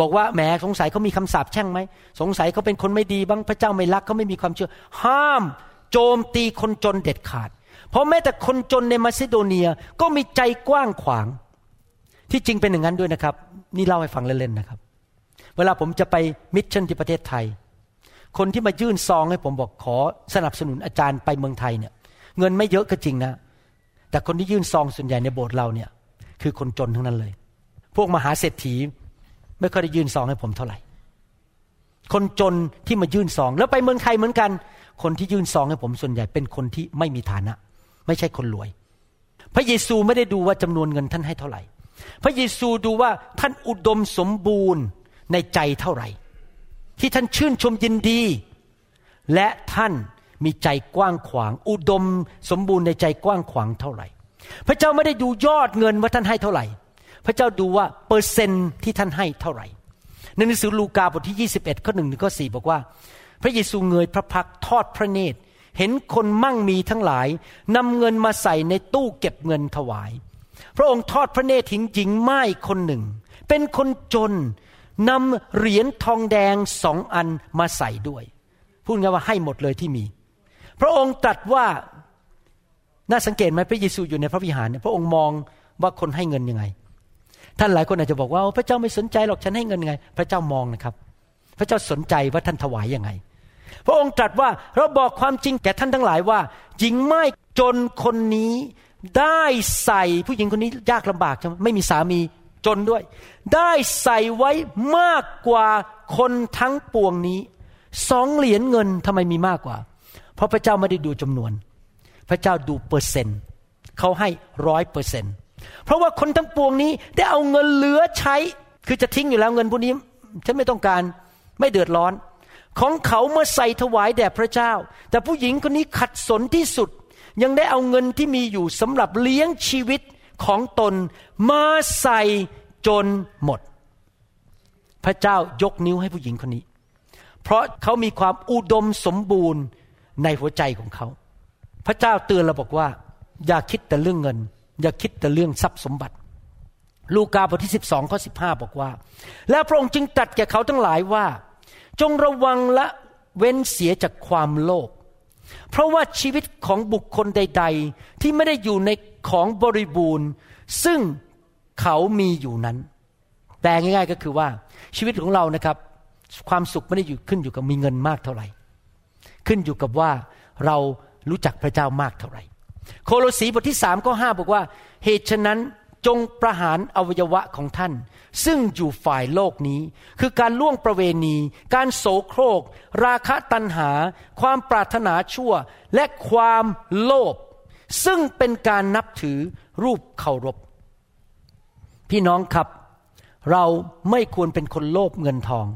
S3: บอกว่าแหมสงสัยเขามีคำสาปแช่งไหมสงสัยเขาเป็นคนไม่ดีมั้งพระเจ้าไม่รักเขาไม่มีความเชื่อ ห้ามโจมตีคนจนเด็ดขาด เพราะแม้แต่คนจนในมาซิโดเนียก็มีใจกว้างขวาง ที่จริงเป็นอย่างนั้นด้วยนะครับ นี่เล่าให้ฟังเล่นๆนะครับ เวลาผมจะไป mission ที่ประเทศไทย คนที่มายื่นซองให้ผมบอกขอสนับสนุนอาจารย์ไปเมืองไทยเนี่ย เงินไม่เยอะก็จริงนะ แต่คนที่ยื่นซองส่วนใหญ่ในโบสถ์เราเนี่ย คือคนจนทั้งนั้นเลย พวกมหาเศรษฐีไม่ค่อยได้ยื่นซองให้ผมเท่าไหร่ คนจนที่มายื่นซอง แล้วไปเมืองไทยเหมือนกัน คนที่ยื่นซองให้ผมส่วนใหญ่เป็นคนที่ไม่มีฐานะ ไม่ใช่คนรวย พระเยซูไม่ได้ดูว่าจำนวนเงินท่านให้เท่าไหร่ พระเยซูดูว่าท่านอุดมสมบูรณ์ในใจเท่าไหร่ ที่ท่านชื่นชมยินดี และท่านมีใจกว้างขวาง อุดมสมบูรณ์ในใจกว้างขวางเท่าไหร่ พระเจ้าไม่ได้ดูยอดเงินว่าท่านให้เท่าไหร่ พระเจ้าดูว่าเปอร์เซนต์ที่ท่านให้เท่าไหร่ในหนังสือลูกาบทที่ 21ข้อหนึ่งถึงข้อสี่บอกว่า พระเยซูเงยพระพักทอดพระเนตร เห็นคนมั่งมีทั้งหลายนำเงินมาใส่ในตู้เก็บเงินถวาย พระองค์ทอดพระเนตรถึงหญิงไม้คนหนึ่ง เป็นคนจนนำเหรียญทองแดงสองอันมาใส่ด้วย พูดง่ายว่าให้หมดเลยที่มี พระองค์ตรัสว่าน่าสังเกตไหมพระเยซูอยู่ในพระวิหารเนี่ยพระองค์มองว่าคนให้เงินยังไง ท่านหลายคนอาจจะบอกว่าพระเจ้าไม่สนใจหรอกฉันให้เงินยังไง พระเจ้ามองนะครับ พระเจ้าสนใจว่าท่านถวายยังไง พระองค์ตรัสว่าเราบอกความจริงแก่ท่านทั้งหลายว่าหญิงไม้จนคนนี้ ได้ใส่ผู้หญิงคนนี้ยากลำบากใช่ไหมไม่มีสามีจนด้วย ได้ใส่ไว้มากกว่าคนทั้งปวงนี้สองเหรียญเงินทำไมมีมากกว่า เพราะพระเจ้าไม่ได้ดูจำนวน พระเจ้าดูเปอร์เซ็นต์เขาให้ร้อยเปอร์เซ็นต์เพราะว่าคนทั้งปวงนี้ได้เอาเงินเหลือใช้ คือจะทิ้งอยู่แล้วเงินพวกนี้ ฉันไม่ต้องการไม่เดือดร้อน ของเขาเมื่อใส่ถวายแด่พระเจ้า แต่ผู้หญิงคนนี้ขัดสนที่สุด ยังได้เอาเงินที่มีอยู่สำหรับเลี้ยงชีวิตของตนมาใส่จนหมด พระเจ้ายกนิ้วให้ผู้หญิงคนนี้ เพราะเขามีความอุดมสมบูรณ์ในหัวใจของเขา พระเจ้าเตือนเราบอกว่า อย่าคิดแต่เรื่องเงิน อย่าคิดแต่เรื่องทรัพย์สมบัติ ลูกาบทที่ 12ข้อ15 บอกว่า แล้วพระองค์จึงตรัสแก่เขาทั้งหลายว่า จงระวังและเว้นเสียจากความโลภ เพราะว่าชีวิตของบุคคลใด ๆ ที่ไม่ได้อยู่ในของบริบูรณ์ ซึ่งเขามีอยู่นั้น แปลง่ายๆก็คือว่าชีวิตของเรานะครับ ความสุขไม่ได้อยู่ขึ้นอยู่กับมีเงินมากเท่าไหร่ ขึ้นอยู่กับว่าเรารู้จักพระเจ้ามากเท่าไหร่ โคโลสีบทที่สามข้อห้าบอกว่า เหตุฉะนั้น จงประหารอวัยวะของท่าน ซึ่งอยู่ฝ่ายโลกนี้ คือการล่วงประเวณี การโสโครก ราคะตัณหา ความปรารถนาชั่ว และความโลภซึ่งเป็นการนับถือรูปเคารพ พี่น้องครับ เราไม่ควรเป็นคนโลภเงินทอง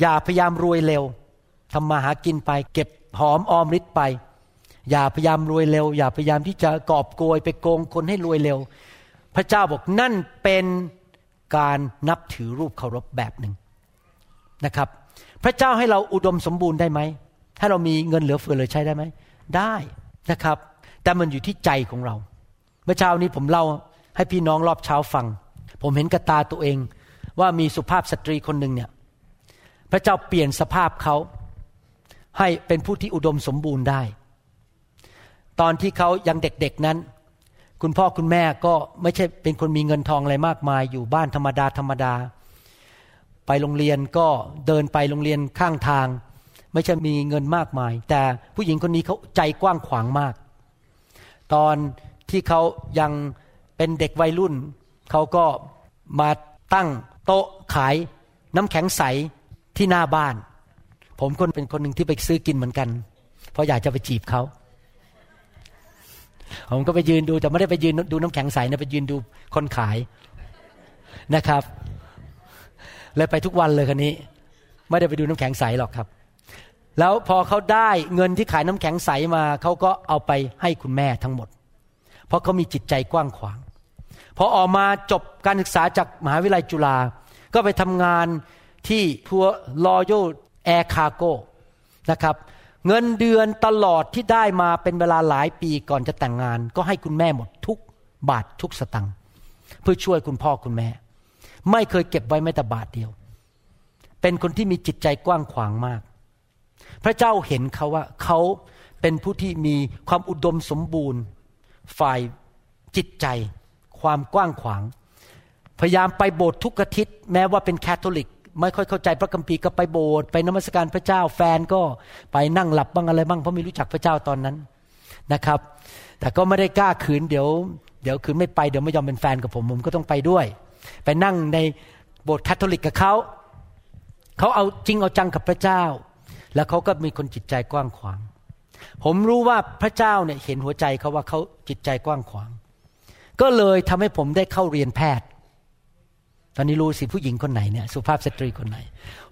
S3: อย่าพยายามรวยเร็วทำมาหากินไป เก็บหอมออมริดไป อย่าพยายามรวยเร็ว อย่าพยายามที่จะกอบโกยไปโกงคนให้รวยเร็ว พระเจ้าบอกนั่นเป็นการนับถือรูปเคารพแบบหนึ่งนะครับ พระเจ้าให้เราอุดมสมบูรณ์ได้ไหมให้เรามีเงินเหลือเฟือเลยใช้ได้ไหม ได้นะครับ แต่มันอยู่ที่ใจของเรา เมื่อเช้านี้ผมเล่าให้พี่น้องรอบเช้าฟัง ผมเห็นกระตาตัวเอง ว่ามีสุภาพสตรีคนหนึ่งเนี่ย พระเจ้าเปลี่ยนสภาพเขาให้เป็นผู้ที่อุดมสมบูรณ์ได้ ตอนที่เขายังเด็กๆนั้น คุณพ่อคุณแม่ก็ไม่ใช่เป็นคนมีเงินทองอะไรมากมาย อยู่บ้านธรรมดาธรรมดา ไปโรงเรียนก็เดินไปโรงเรียนข้างทาง ไม่ใช่มีเงินมากมาย แต่ผู้หญิงคนนี้เขาใจกว้างขวางมาก ตอนที่เขายังเป็นเด็กวัยรุ่น เขาก็มาตั้งโต๊ะขายน้ำแข็งใสที่หน้าบ้าน ผมคนเป็นคนหนึ่งที่ไปซื้อกินเหมือนกัน เพราะอยากจะไปจีบเขา ผมก็ไปยืนดูแต่ไม่ได้ไปยืนดูน้ำแข็งใสนะไปยืนดูคนขายนะครับเลยไปทุกวันเลยคนนี้ ไม่ได้ไปดูน้ำแข็งใสหรอกครับ แล้วพอเขาได้เงินที่ขายน้ำแข็งใสมาเขาก็เอาไปให้คุณแม่ทั้งหมด เพราะเขามีจิตใจกว้างขวางพอออกมาจบการศึกษาจากมหาวิทยาลัยจุฬาก็ไปทำงานที่ทัวร์ลอยัลแอร์คาโกนะครับ เงินเดือนตลอดที่ได้มาเป็นเวลาหลายปีก่อนจะแต่งงาน ก็ให้คุณแม่หมดทุกบาททุกสตังค์เพื่อช่วยคุณพ่อคุณแม่ ไม่เคยเก็บไว้แม้แต่บาทเดียว เป็นคนที่มีจิตใจกว้างขวางมาก พระเจ้าเห็นเขาว่าเขาเป็นผู้ที่มีความอุดมสมบูรณ์ ฝ่ายจิตใจ ความกว้างขวาง พยายามไปโบสถ์ทุกอาทิตย์แม้ว่าเป็นแคทอลิก ไม่ค่อยเข้าใจพระคัมภีร์ก็ไปโบสถ์ไปนมัสการพระเจ้าแฟนก็ไปนั่งหลับบ้างอะไรบ้างเพราะไม่รู้จักพระเจ้าตอนนั้นนะครับ แต่ก็ไม่ได้กล้าขืนเดี๋ยว เดี๋ยวขืนไม่ไปเดี๋ยวไม่ยอมเป็นแฟนกับผมผมก็ต้องไปด้วย ไปนั่งในโบสถ์แคทอลิกกับเขาเขาเอาจริงเอาจังกับพระเจ้า แล้วเขาก็มีคนจิตใจกว้างขวาง ผมรู้ว่าพระเจ้าเนี่ยเห็นหัวใจเขาว่าเขาจิตใจกว้างขวาง ก็เลยทำให้ผมได้เข้าเรียนแพทย์ ตอนนี้รู้สิผู้หญิงคนไหนเนี่ยสุภาพสตรีคนไหน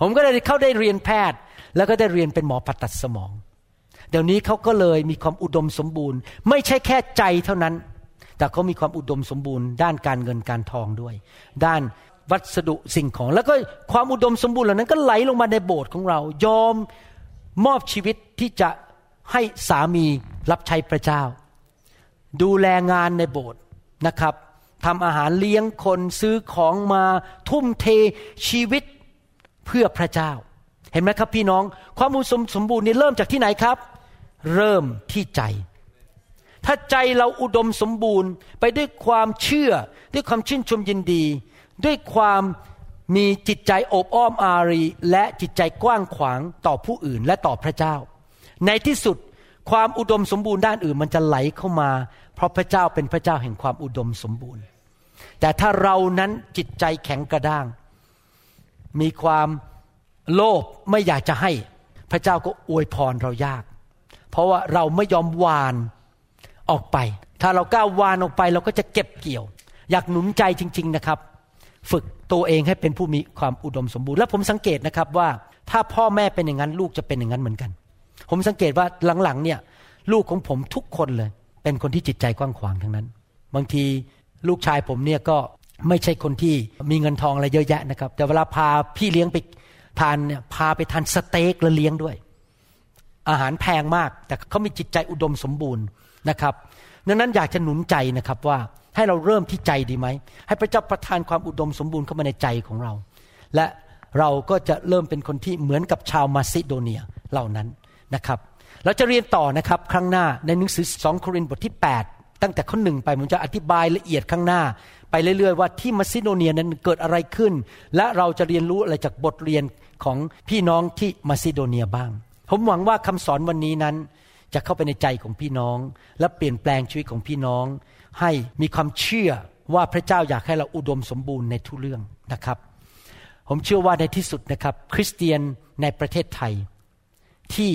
S3: ผมก็ได้เข้าได้เรียนแพทย์ แล้วก็ได้เรียนเป็นหมอผ่าตัดสมอง เดี๋ยวนี้เขาก็เลยมีความอุดมสมบูรณ์ ไม่ใช่แค่ใจเท่านั้น แต่เขามีความอุดมสมบูรณ์ ด้านการเงินการทองด้วย ด้านวัสดุสิ่งของ แล้วก็ความอุดมสมบูรณ์เหล่านั้นก็ไหลลงมาในโบสถ์ของเรา ยอมมอบชีวิตที่จะให้สามีรับใช้พระเจ้า ดูแลงานในโบสถ์นะครับ ทำอาหารเลี้ยงคนซื้อของมาทุ่มเทชีวิตเพื่อพระเจ้า เห็นไหมครับพี่น้อง ความอุดมสมบูรณ์นี่เริ่มจากที่ไหนครับ เริ่มที่ใจ ถ้าใจเราอุดมสมบูรณ์ไปด้วยความเชื่อ ด้วยความชื่นชมยินดี ด้วยความมีจิตใจโอบอ้อมอารี และจิตใจกว้างขวางต่อผู้อื่นและต่อพระเจ้า ในที่สุดความอุดมสมบูรณ์ด้านอื่นมันจะไหลเข้ามา เพราะพระเจ้าเป็นพระเจ้าแห่งความอุดมสมบูรณ์ แต่ถ้าเรานั้นจิตใจแข็งกระด้าง มีความโลภไม่อยากจะให้พระเจ้าก็อวยพรเรายาก เพราะว่าเราไม่ยอมวานออกไป ถ้าเราก้าววานออกไปเราก็จะเก็บเกี่ยว อยากหนุนใจจริง ๆนะครับ ฝึกตัวเองให้เป็นผู้มีความอุดมสมบูรณ์และผมสังเกตนะครับว่า ถ้าพ่อแม่เป็นอย่างนั้นลูกจะเป็นอย่างนั้นเหมือนกัน ผมสังเกตว่าหลังๆเนี่ย ลูกของผมทุกคนเลย เป็นคนที่จิตใจกว้างขวางทั้งนั้น บางทีลูกชายผมเนี่ยก็ไม่ใช่คนที่มีเงินทองอะไรเยอะแยะนะครับ แต่เวลาพาพี่เลี้ยงไปทานเนี่ยพาไปทานสเต็กแล้วเลี้ยงด้วย อาหารแพงมาก แต่เขามีจิตใจอุดมสมบูรณ์นะครับดังนั้นอยากจะหนุนใจนะครับว่าให้เราเริ่มที่ใจดีไหม ให้พระเจ้าประทานความอุดมสมบูรณ์เข้ามาในใจของเรา และเราก็จะเริ่มเป็นคนที่เหมือนกับชาวมาซิโดเนียเหล่านั้นนะครับ เราจะเรียนต่อนะครับครั้งหน้าในหนังสือ 2 โครินธ์บทที่ 8 ตั้งแต่ข้อหนึ่งไปผมจะอธิบายละเอียดข้างหน้า ไปเรื่อยๆว่าที่มาซิโดเนียนั้นเกิดอะไรขึ้น และเราจะเรียนรู้อะไรจากบทเรียนของพี่น้องที่มาซิโดเนียบ้าง ผมหวังว่าคำสอนวันนี้นั้น จะเข้าไปในใจของพี่น้อง และเปลี่ยนแปลงชีวิตของพี่น้อง ให้มีความเชื่อว่าพระเจ้าอยากให้เราอุดมสมบูรณ์ในทุกเรื่องนะครับ ผมเชื่อว่าในที่สุดนะครับ คริสเตียนในประเทศไทยที่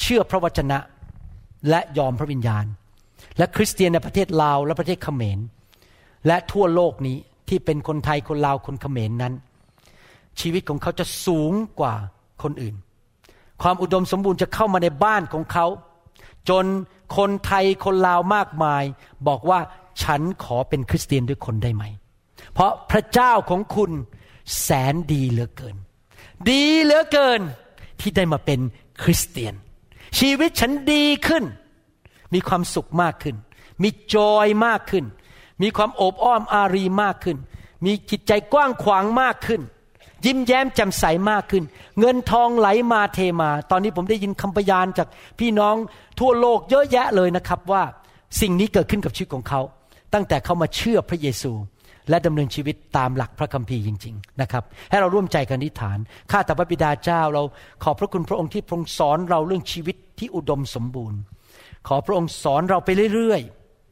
S3: เชื่อพระวจนะและยอมพระวิญญาณ และคริสเตียนในประเทศลาวและประเทศเขมร และทั่วโลกนี้ที่เป็นคนไทยคนลาวคนเขมรนั้น ชีวิตของเขาจะสูงกว่าคนอื่น ความอุดมสมบูรณ์จะเข้ามาในบ้านของเขา จนคนไทยคนลาวมากมาย บอกว่าฉันขอเป็นคริสเตียนด้วยคนได้ไหม เพราะพระเจ้าของคุณแสนดีเหลือเกิน ดีเหลือเกินที่ได้มาเป็นคริสเตียน ชีวิตฉันดีขึ้น มีความสุขมากขึ้น มีจอยมากขึ้น มีความโอบอ้อมอารีมากขึ้น มีจิตใจกว้างขวางมากขึ้น ยิ้มแย้มแจ่มใสมากขึ้น เงินทองไหลมาเทมา ตอนนี้ผมได้ยินคำพยานจากพี่น้องทั่วโลกเยอะแยะเลยนะครับว่าสิ่งนี้เกิดขึ้นกับชีวิตของเขา ตั้งแต่เขามาเชื่อพระเยซู และดำเนินชีวิตตามหลักพระคัมภีร์จริง ๆ นะครับ ให้เราร่วมใจกันอธิษฐาน ข้าแต่พระบิดาเจ้าเราขอบพระคุณพระองค์ที่ทรงสอนเราเรื่องชีวิตที่อุดมสมบูรณ์ ขอพระองค์สอนเราไปเรื่อย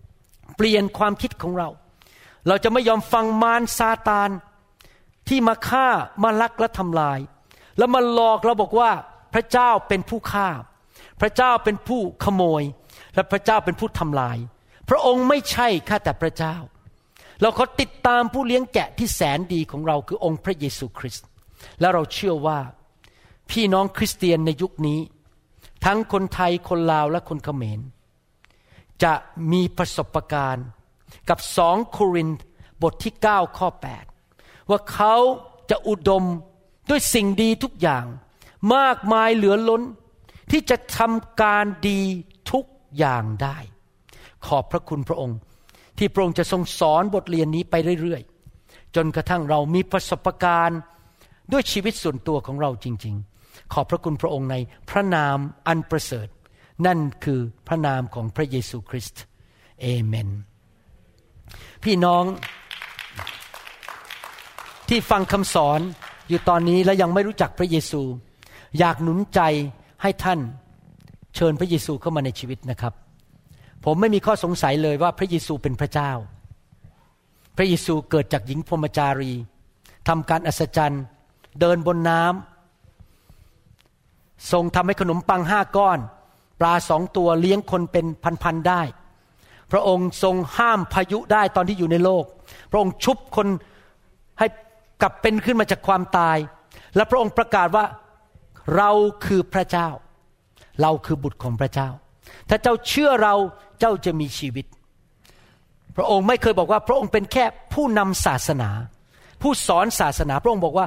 S3: ๆ เปลี่ยนความคิดของเรา เราจะไม่ยอมฟังมารซาตาน ที่มาฆ่ามาลักและทำลาย แล้วมาหลอกเราบอกว่าพระเจ้าเป็นผู้ฆ่า พระเจ้าเป็นผู้ขโมย และพระเจ้าเป็นผู้ทำลาย พระองค์ไม่ใช่ข้าแต่พระเจ้า เราขอติดตามผู้เลี้ยงแกะที่แสนดีของเราคือองค์พระเยซูคริสต์และเราเชื่อว่าพี่น้องคริสเตียนในยุคนี้ ทั้งคนไทยคนลาวและคนเขมร จะมีประสบการณ์กับสองโครินธ์บทที่ 9 ข้อ 8 ว่าเขาจะอุดมด้วยสิ่งดีทุกอย่าง มากมายเหลือล้น ที่จะทำการดีทุกอย่างได้ ขอบพระคุณพระองค์ ที่พระองค์จะทรงสอนบทเรียนนี้ไปเรื่อยๆ จนกระทั่งเรามีประสบการณ์ด้วยชีวิตส่วนตัวของเราจริง ๆ ขอบพระคุณพระองค์ในพระนามอันประเสริฐ นั่นคือพระนามของพระเยซูคริสต์เอเมน พี่น้องที่ฟังคำสอนอยู่ตอนนี้และยังไม่รู้จักพระเยซู อยากหนุนใจให้ท่านเชิญพระเยซูเข้ามาในชีวิตนะครับ ผมไม่มีข้อสงสัยเลยว่าพระเยซูเป็นพระเจ้า พระเยซูเกิดจากหญิงพรมจารีทำการอัศจรรย์ เดินบนน้ำทรงทำให้ขนมปังห้าก้อน ปลาสองตัวเลี้ยงคนเป็นพันๆได้ พระองค์ทรงห้ามพายุได้ตอนที่อยู่ในโลก พระองค์ชุบคนให้กลับเป็นขึ้นมาจากความตาย และพระองค์ประกาศว่าเราคือพระเจ้า เราคือบุตรของพระเจ้า ถ้าเจ้าเชื่อเราเจ้าจะมีชีวิต พระองค์ไม่เคยบอกว่า พระองค์เป็นแค่ผู้นำศาสนา ผู้สอนศาสนา พระองค์บอกว่า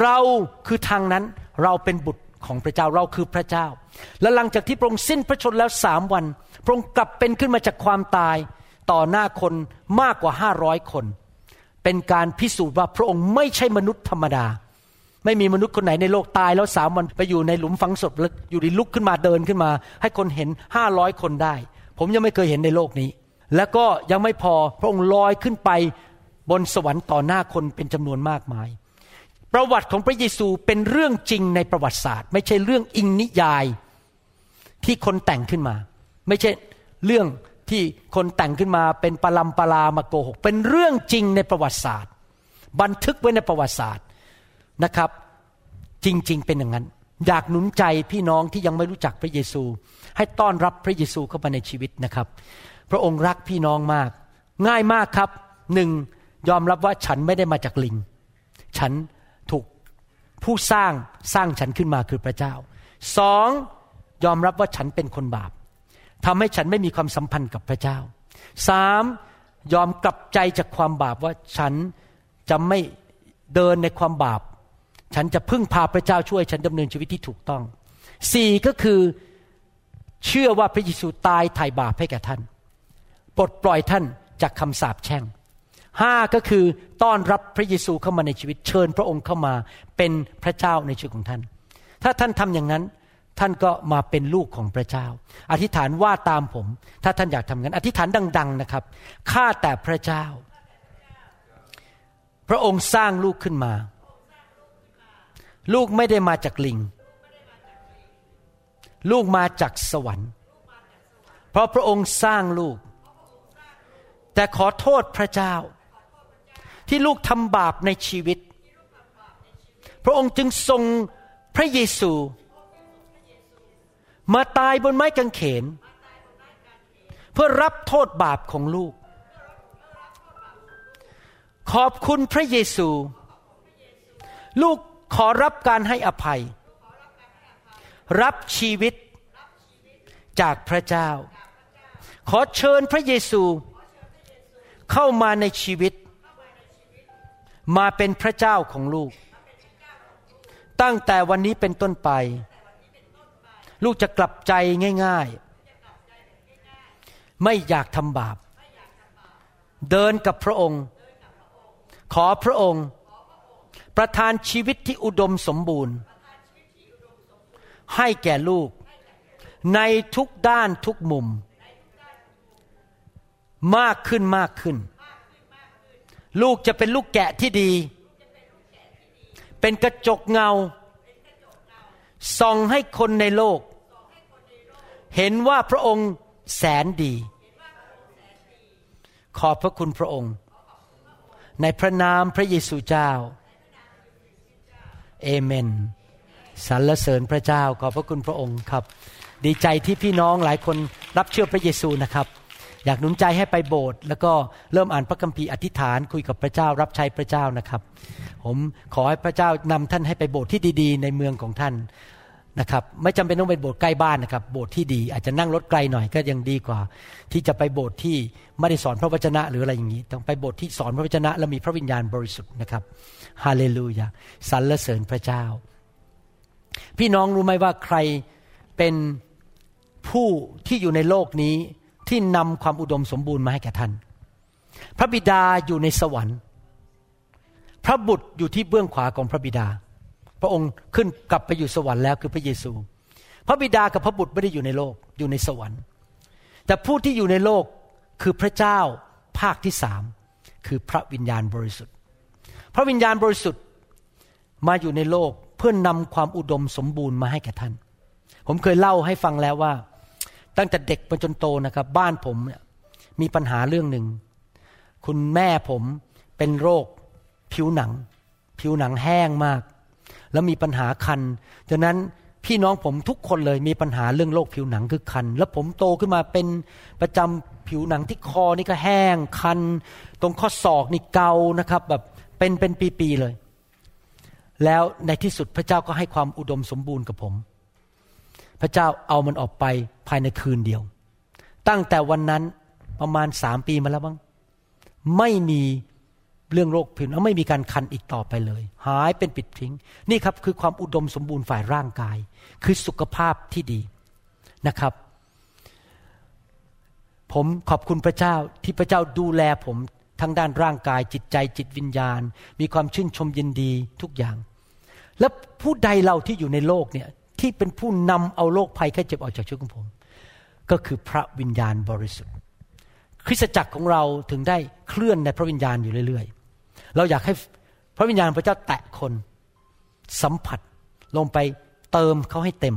S3: เราคือทางนั้นเราเป็นบุตรของพระเจ้าเราคือพระเจ้า และหลังจากที่พระองค์สิ้นพระชนแล้วสามวัน พระองค์กลับเป็นขึ้นมาจากความตายต่อหน้าคนมากกว่าห้าร้อยคน เป็นการพิสูจน์ว่าพระองค์ไม่ใช่มนุษย์ธรรมดา ไม่มีมนุษย์คนไหนในโลกตายแล้วสามวันไปอยู่ในหลุมฝังศพแล้วอยู่ดีลุกขึ้นมาเดินขึ้นมา ให้คนเห็นห้าร้อยคนได้ ผมยังไม่เคยเห็นในโลกนี้ แล้วก็ยังไม่พอพระองค์ลอยขึ้นไปบนสวรรค์ต่อหน้าคนเป็นจำนวนมากมาย ประวัติของพระเยซูเป็นเรื่องจริงในประวัติศาสตร์ ไม่ใช่เรื่องอิงนิยายที่คนแต่งขึ้นมา ไม่ใช่เรื่องที่คนแต่งขึ้นมาเป็นปลัมปลามาโกหกเป็นเรื่องจริงในประวัติศาสตร์ บันทึกไว้ในประวัติศาสตร์ นะครับ จริงๆเป็นอย่างนั้น อยากหนุนใจพี่น้องที่ยังไม่รู้จักพระเยซู ให้ต้อนรับพระเยซูเข้ามาในชีวิตนะครับ พระองค์รักพี่น้องมาก ง่ายมากครับหนึ่งยอมรับว่าฉันไม่ได้มาจากลิง ฉันถูกผู้สร้างสร้างฉันขึ้นมาคือพระเจ้าสองยอมรับว่าฉันเป็นคนบาปทำให้ฉันไม่มีความสัมพันธ์กับพระเจ้าสามยอมกลับใจจากความบาปว่าฉันจะไม่เดินในความบาป ฉันจะพึ่งพาพระเจ้าช่วย ฉันดำเนินชีวิตที่ถูกต้องสี่ก็คือเชื่อว่าพระเยซูตายไถ่บาปให้แก่ท่านปลดปล่อยท่านจากคำสาปแช่งห้าก็คือต้อนรับพระเยซูเข้ามาในชีวิตเชิญพระองค์เข้ามาเป็นพระเจ้าในชีวิตของท่าน ถ้าท่านทำอย่างนั้นท่านก็มาเป็นลูกของพระเจ้า อธิษฐานว่าตามผม ถ้าท่านอยากทำงั้น อธิษฐานดัง ๆนะครับข้าแต่พระเจ้า พระองค์สร้างลูกขึ้นมา ลูกไม่ได้มาจากลิง ลูกมาจากสวรรค์ เพราะพระองค์สร้างลูก แต่ขอโทษพระเจ้า ที่ลูกทำบาปในชีวิต พระองค์จึงทรงพระเยซู มาตายบนไม้กางเขน เพื่อรับโทษบาปของลูก ขอบคุณพระเยซู ลูก ขอรับการให้อภัย รับชีวิตจากพระเจ้า ขอเชิญพระเยซูเข้ามาในชีวิต มาเป็นพระเจ้าของลูก ตั้งแต่วันนี้เป็นต้นไป ลูกจะกลับใจง่าย ๆ ไม่อยากทำบาป เดินกับพระองค์ ขอพระองค์ ประทานชีวิตที่อุดมสมบูรณ์ ให้แก่ลูก ในทุกด้านทุกมุม มากขึ้นมากขึ้น ลูกจะเป็นลูกแกะที่ดี เป็นกระจกเงา ส่องให้คนในโลก เห็นว่าพระองค์แสนดี ขอบพระคุณพระองค์ ในพระนามพระเยซูเจ้า เอเมนสรรเสริญพระเจ้าขอบพระคุณพระองค์ครับ ดีใจที่พี่น้องหลายคนรับเชื่อพระเยซูนะครับ อยากหนุนใจให้ไปโบสถ์แล้วก็เริ่มอ่านพระคัมภีร์อธิษฐานคุยกับพระเจ้ารับใช้พระเจ้านะครับ ผมขอให้พระเจ้านำท่านให้ไปโบสถ์ที่ดีๆ ในเมืองของท่านนะครับ ไม่จำเป็นต้องเป็นโบสถ์ใกล้บ้านนะครับ โบสถ์ที่ดีอาจจะนั่งรถไกลหน่อยก็ยังดีกว่า ที่จะไปโบสถ์ที่ไม่ได้สอนพระวจนะหรืออะไรอย่างนี้ ต้องไปโบสถ์ที่สอนพระวจนะและมีพระวิญญาณบริสุทธิ์นะครับ ฮาเลลูยาสรรเสริญพระเจ้า พี่น้องรู้ไหมว่าใครเป็นผู้ที่อยู่ในโลกนี้ที่นำความอุดมสมบูรณ์มาให้แก่ท่าน พระบิดาอยู่ในสวรรค์ พระบุตรอยู่ที่เบื้องขวาของพระบิดา พระองค์ขึ้นกลับไปอยู่สวรรค์แล้วคือพระเยซู พระบิดากับพระบุตรไม่ได้อยู่ในโลกอยู่ในสวรรค์ แต่ผู้ที่อยู่ในโลกคือพระเจ้าภาคที่สามคือพระวิญญาณบริสุทธิ์ พระวิญญาณบริสุทธิ์มาอยู่ในโลกเพื่อนนำความอุดมสมบูรณ์มาให้แก่ท่าน ผมเคยเล่าให้ฟังแล้วว่า ตั้งแต่เด็กไปจนโตนะครับ บ้านผมเนี่ยมีปัญหาเรื่องหนึ่ง คุณแม่ผมเป็นโรค ผิวหนัง ผิวหนังแห้งมาก แล้วมีปัญหาคันดังนั้นพี่น้องผมทุกคนเลยมีปัญหาเรื่องโรคผิวหนังคือคัน แล้วผมโตขึ้นมาเป็นประจำผิวหนังที่คอนี่ก็แห้งคัน ตรงข้อศอกนี่เกานะครับ แบบ เป็นเป็นปีๆเลย แล้วในที่สุดพระเจ้าก็ให้ความอุดมสมบูรณ์กับผม พระเจ้าเอามันออกไปภายในคืนเดียว ตั้งแต่วันนั้นประมาณสามปีมาแล้วบ้างไม่มีเรื่องโรคผิวหนังไม่มีการคันอีกต่อไปเลย หายเป็นปิดทิ้ง นี่ครับคือความอุดมสมบูรณ์ฝ่ายร่างกาย คือสุขภาพที่ดีนะครับ ผมขอบคุณพระเจ้าที่พระเจ้าดูแลผม ทั้งด้านร่างกายจิตใจจิตวิญญาณ มีความชื่นชมยินดีทุกอย่าง และผู้ใดเราที่อยู่ในโลกเนี่ยที่เป็นผู้นำเอาโรคภัยแค่เจ็บออกจากชีวิตของผม ก็คือพระวิญญาณบริสุทธิ์ คริสตจักรของเราถึงได้เคลื่อนในพระวิญญาณอยู่เรื่อย ๆ เราอยากให้พระวิญญาณพระเจ้าแตะคนสัมผัสลงไปเติมเขาให้เต็ม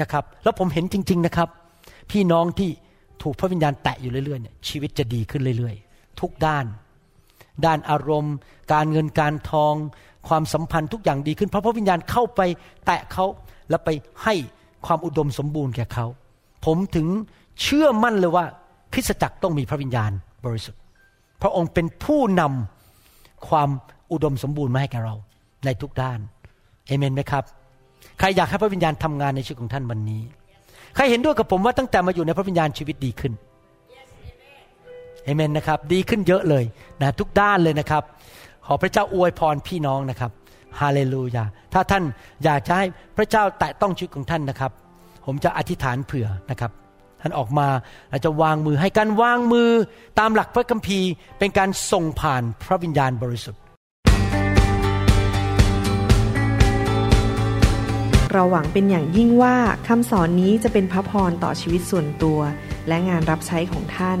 S3: นะครับ แล้วผมเห็นจริง ๆนะครับ พี่น้องที่ถูกพระวิญญาณแตะอยู่เรื่อยๆเนี่ยชีวิตจะดีขึ้นเรื่อยๆ ทุกด้าน ด้านอารมณ์ การเงินการทอง ความสัมพันธ์ทุกอย่างดีขึ้น เพราะพระวิญญาณเข้าไปแตะเขาแล้วไปให้ความอุดมสมบูรณ์แก่เขา ผมถึงเชื่อมั่นเลยว่าคริสตจักรต้องมีพระวิญญาณบริสุทธิ์ พระองค์เป็นผู้นำความอุดมสมบูรณ์มาให้แก่เราในทุกด้านเอเมนไหมครับ ใครอยากให้พระวิญญาณทำงานในชีวิตของท่านวันนี้ ใครเห็นด้วยกับผมว่าตั้งแต่มาอยู่ในพระวิญญาณชีวิตดีขึ้น เอเมนนะครับ ดีขึ้นเยอะเลยนะทุกด้านเลยนะครับ ขอพระเจ้าอวยพรพี่น้องนะครับฮาเลลูยาถ้าท่านอยากจะให้พระเจ้าแตะต้องชีวิตของท่านนะครับ ผมจะอธิษฐานเผื่อนะครับ ท่านออกมาเราจะวางมือให้การวางมือตามหลักพระคัมภีร์ เป็นการส่งผ่านพระวิญญาณบริสุทธิ์
S1: เราหวังเป็นอย่างยิ่งว่าคำสอนนี้จะเป็นพระพรต่อชีวิตส่วนตัว และงานรับใช้ของท่าน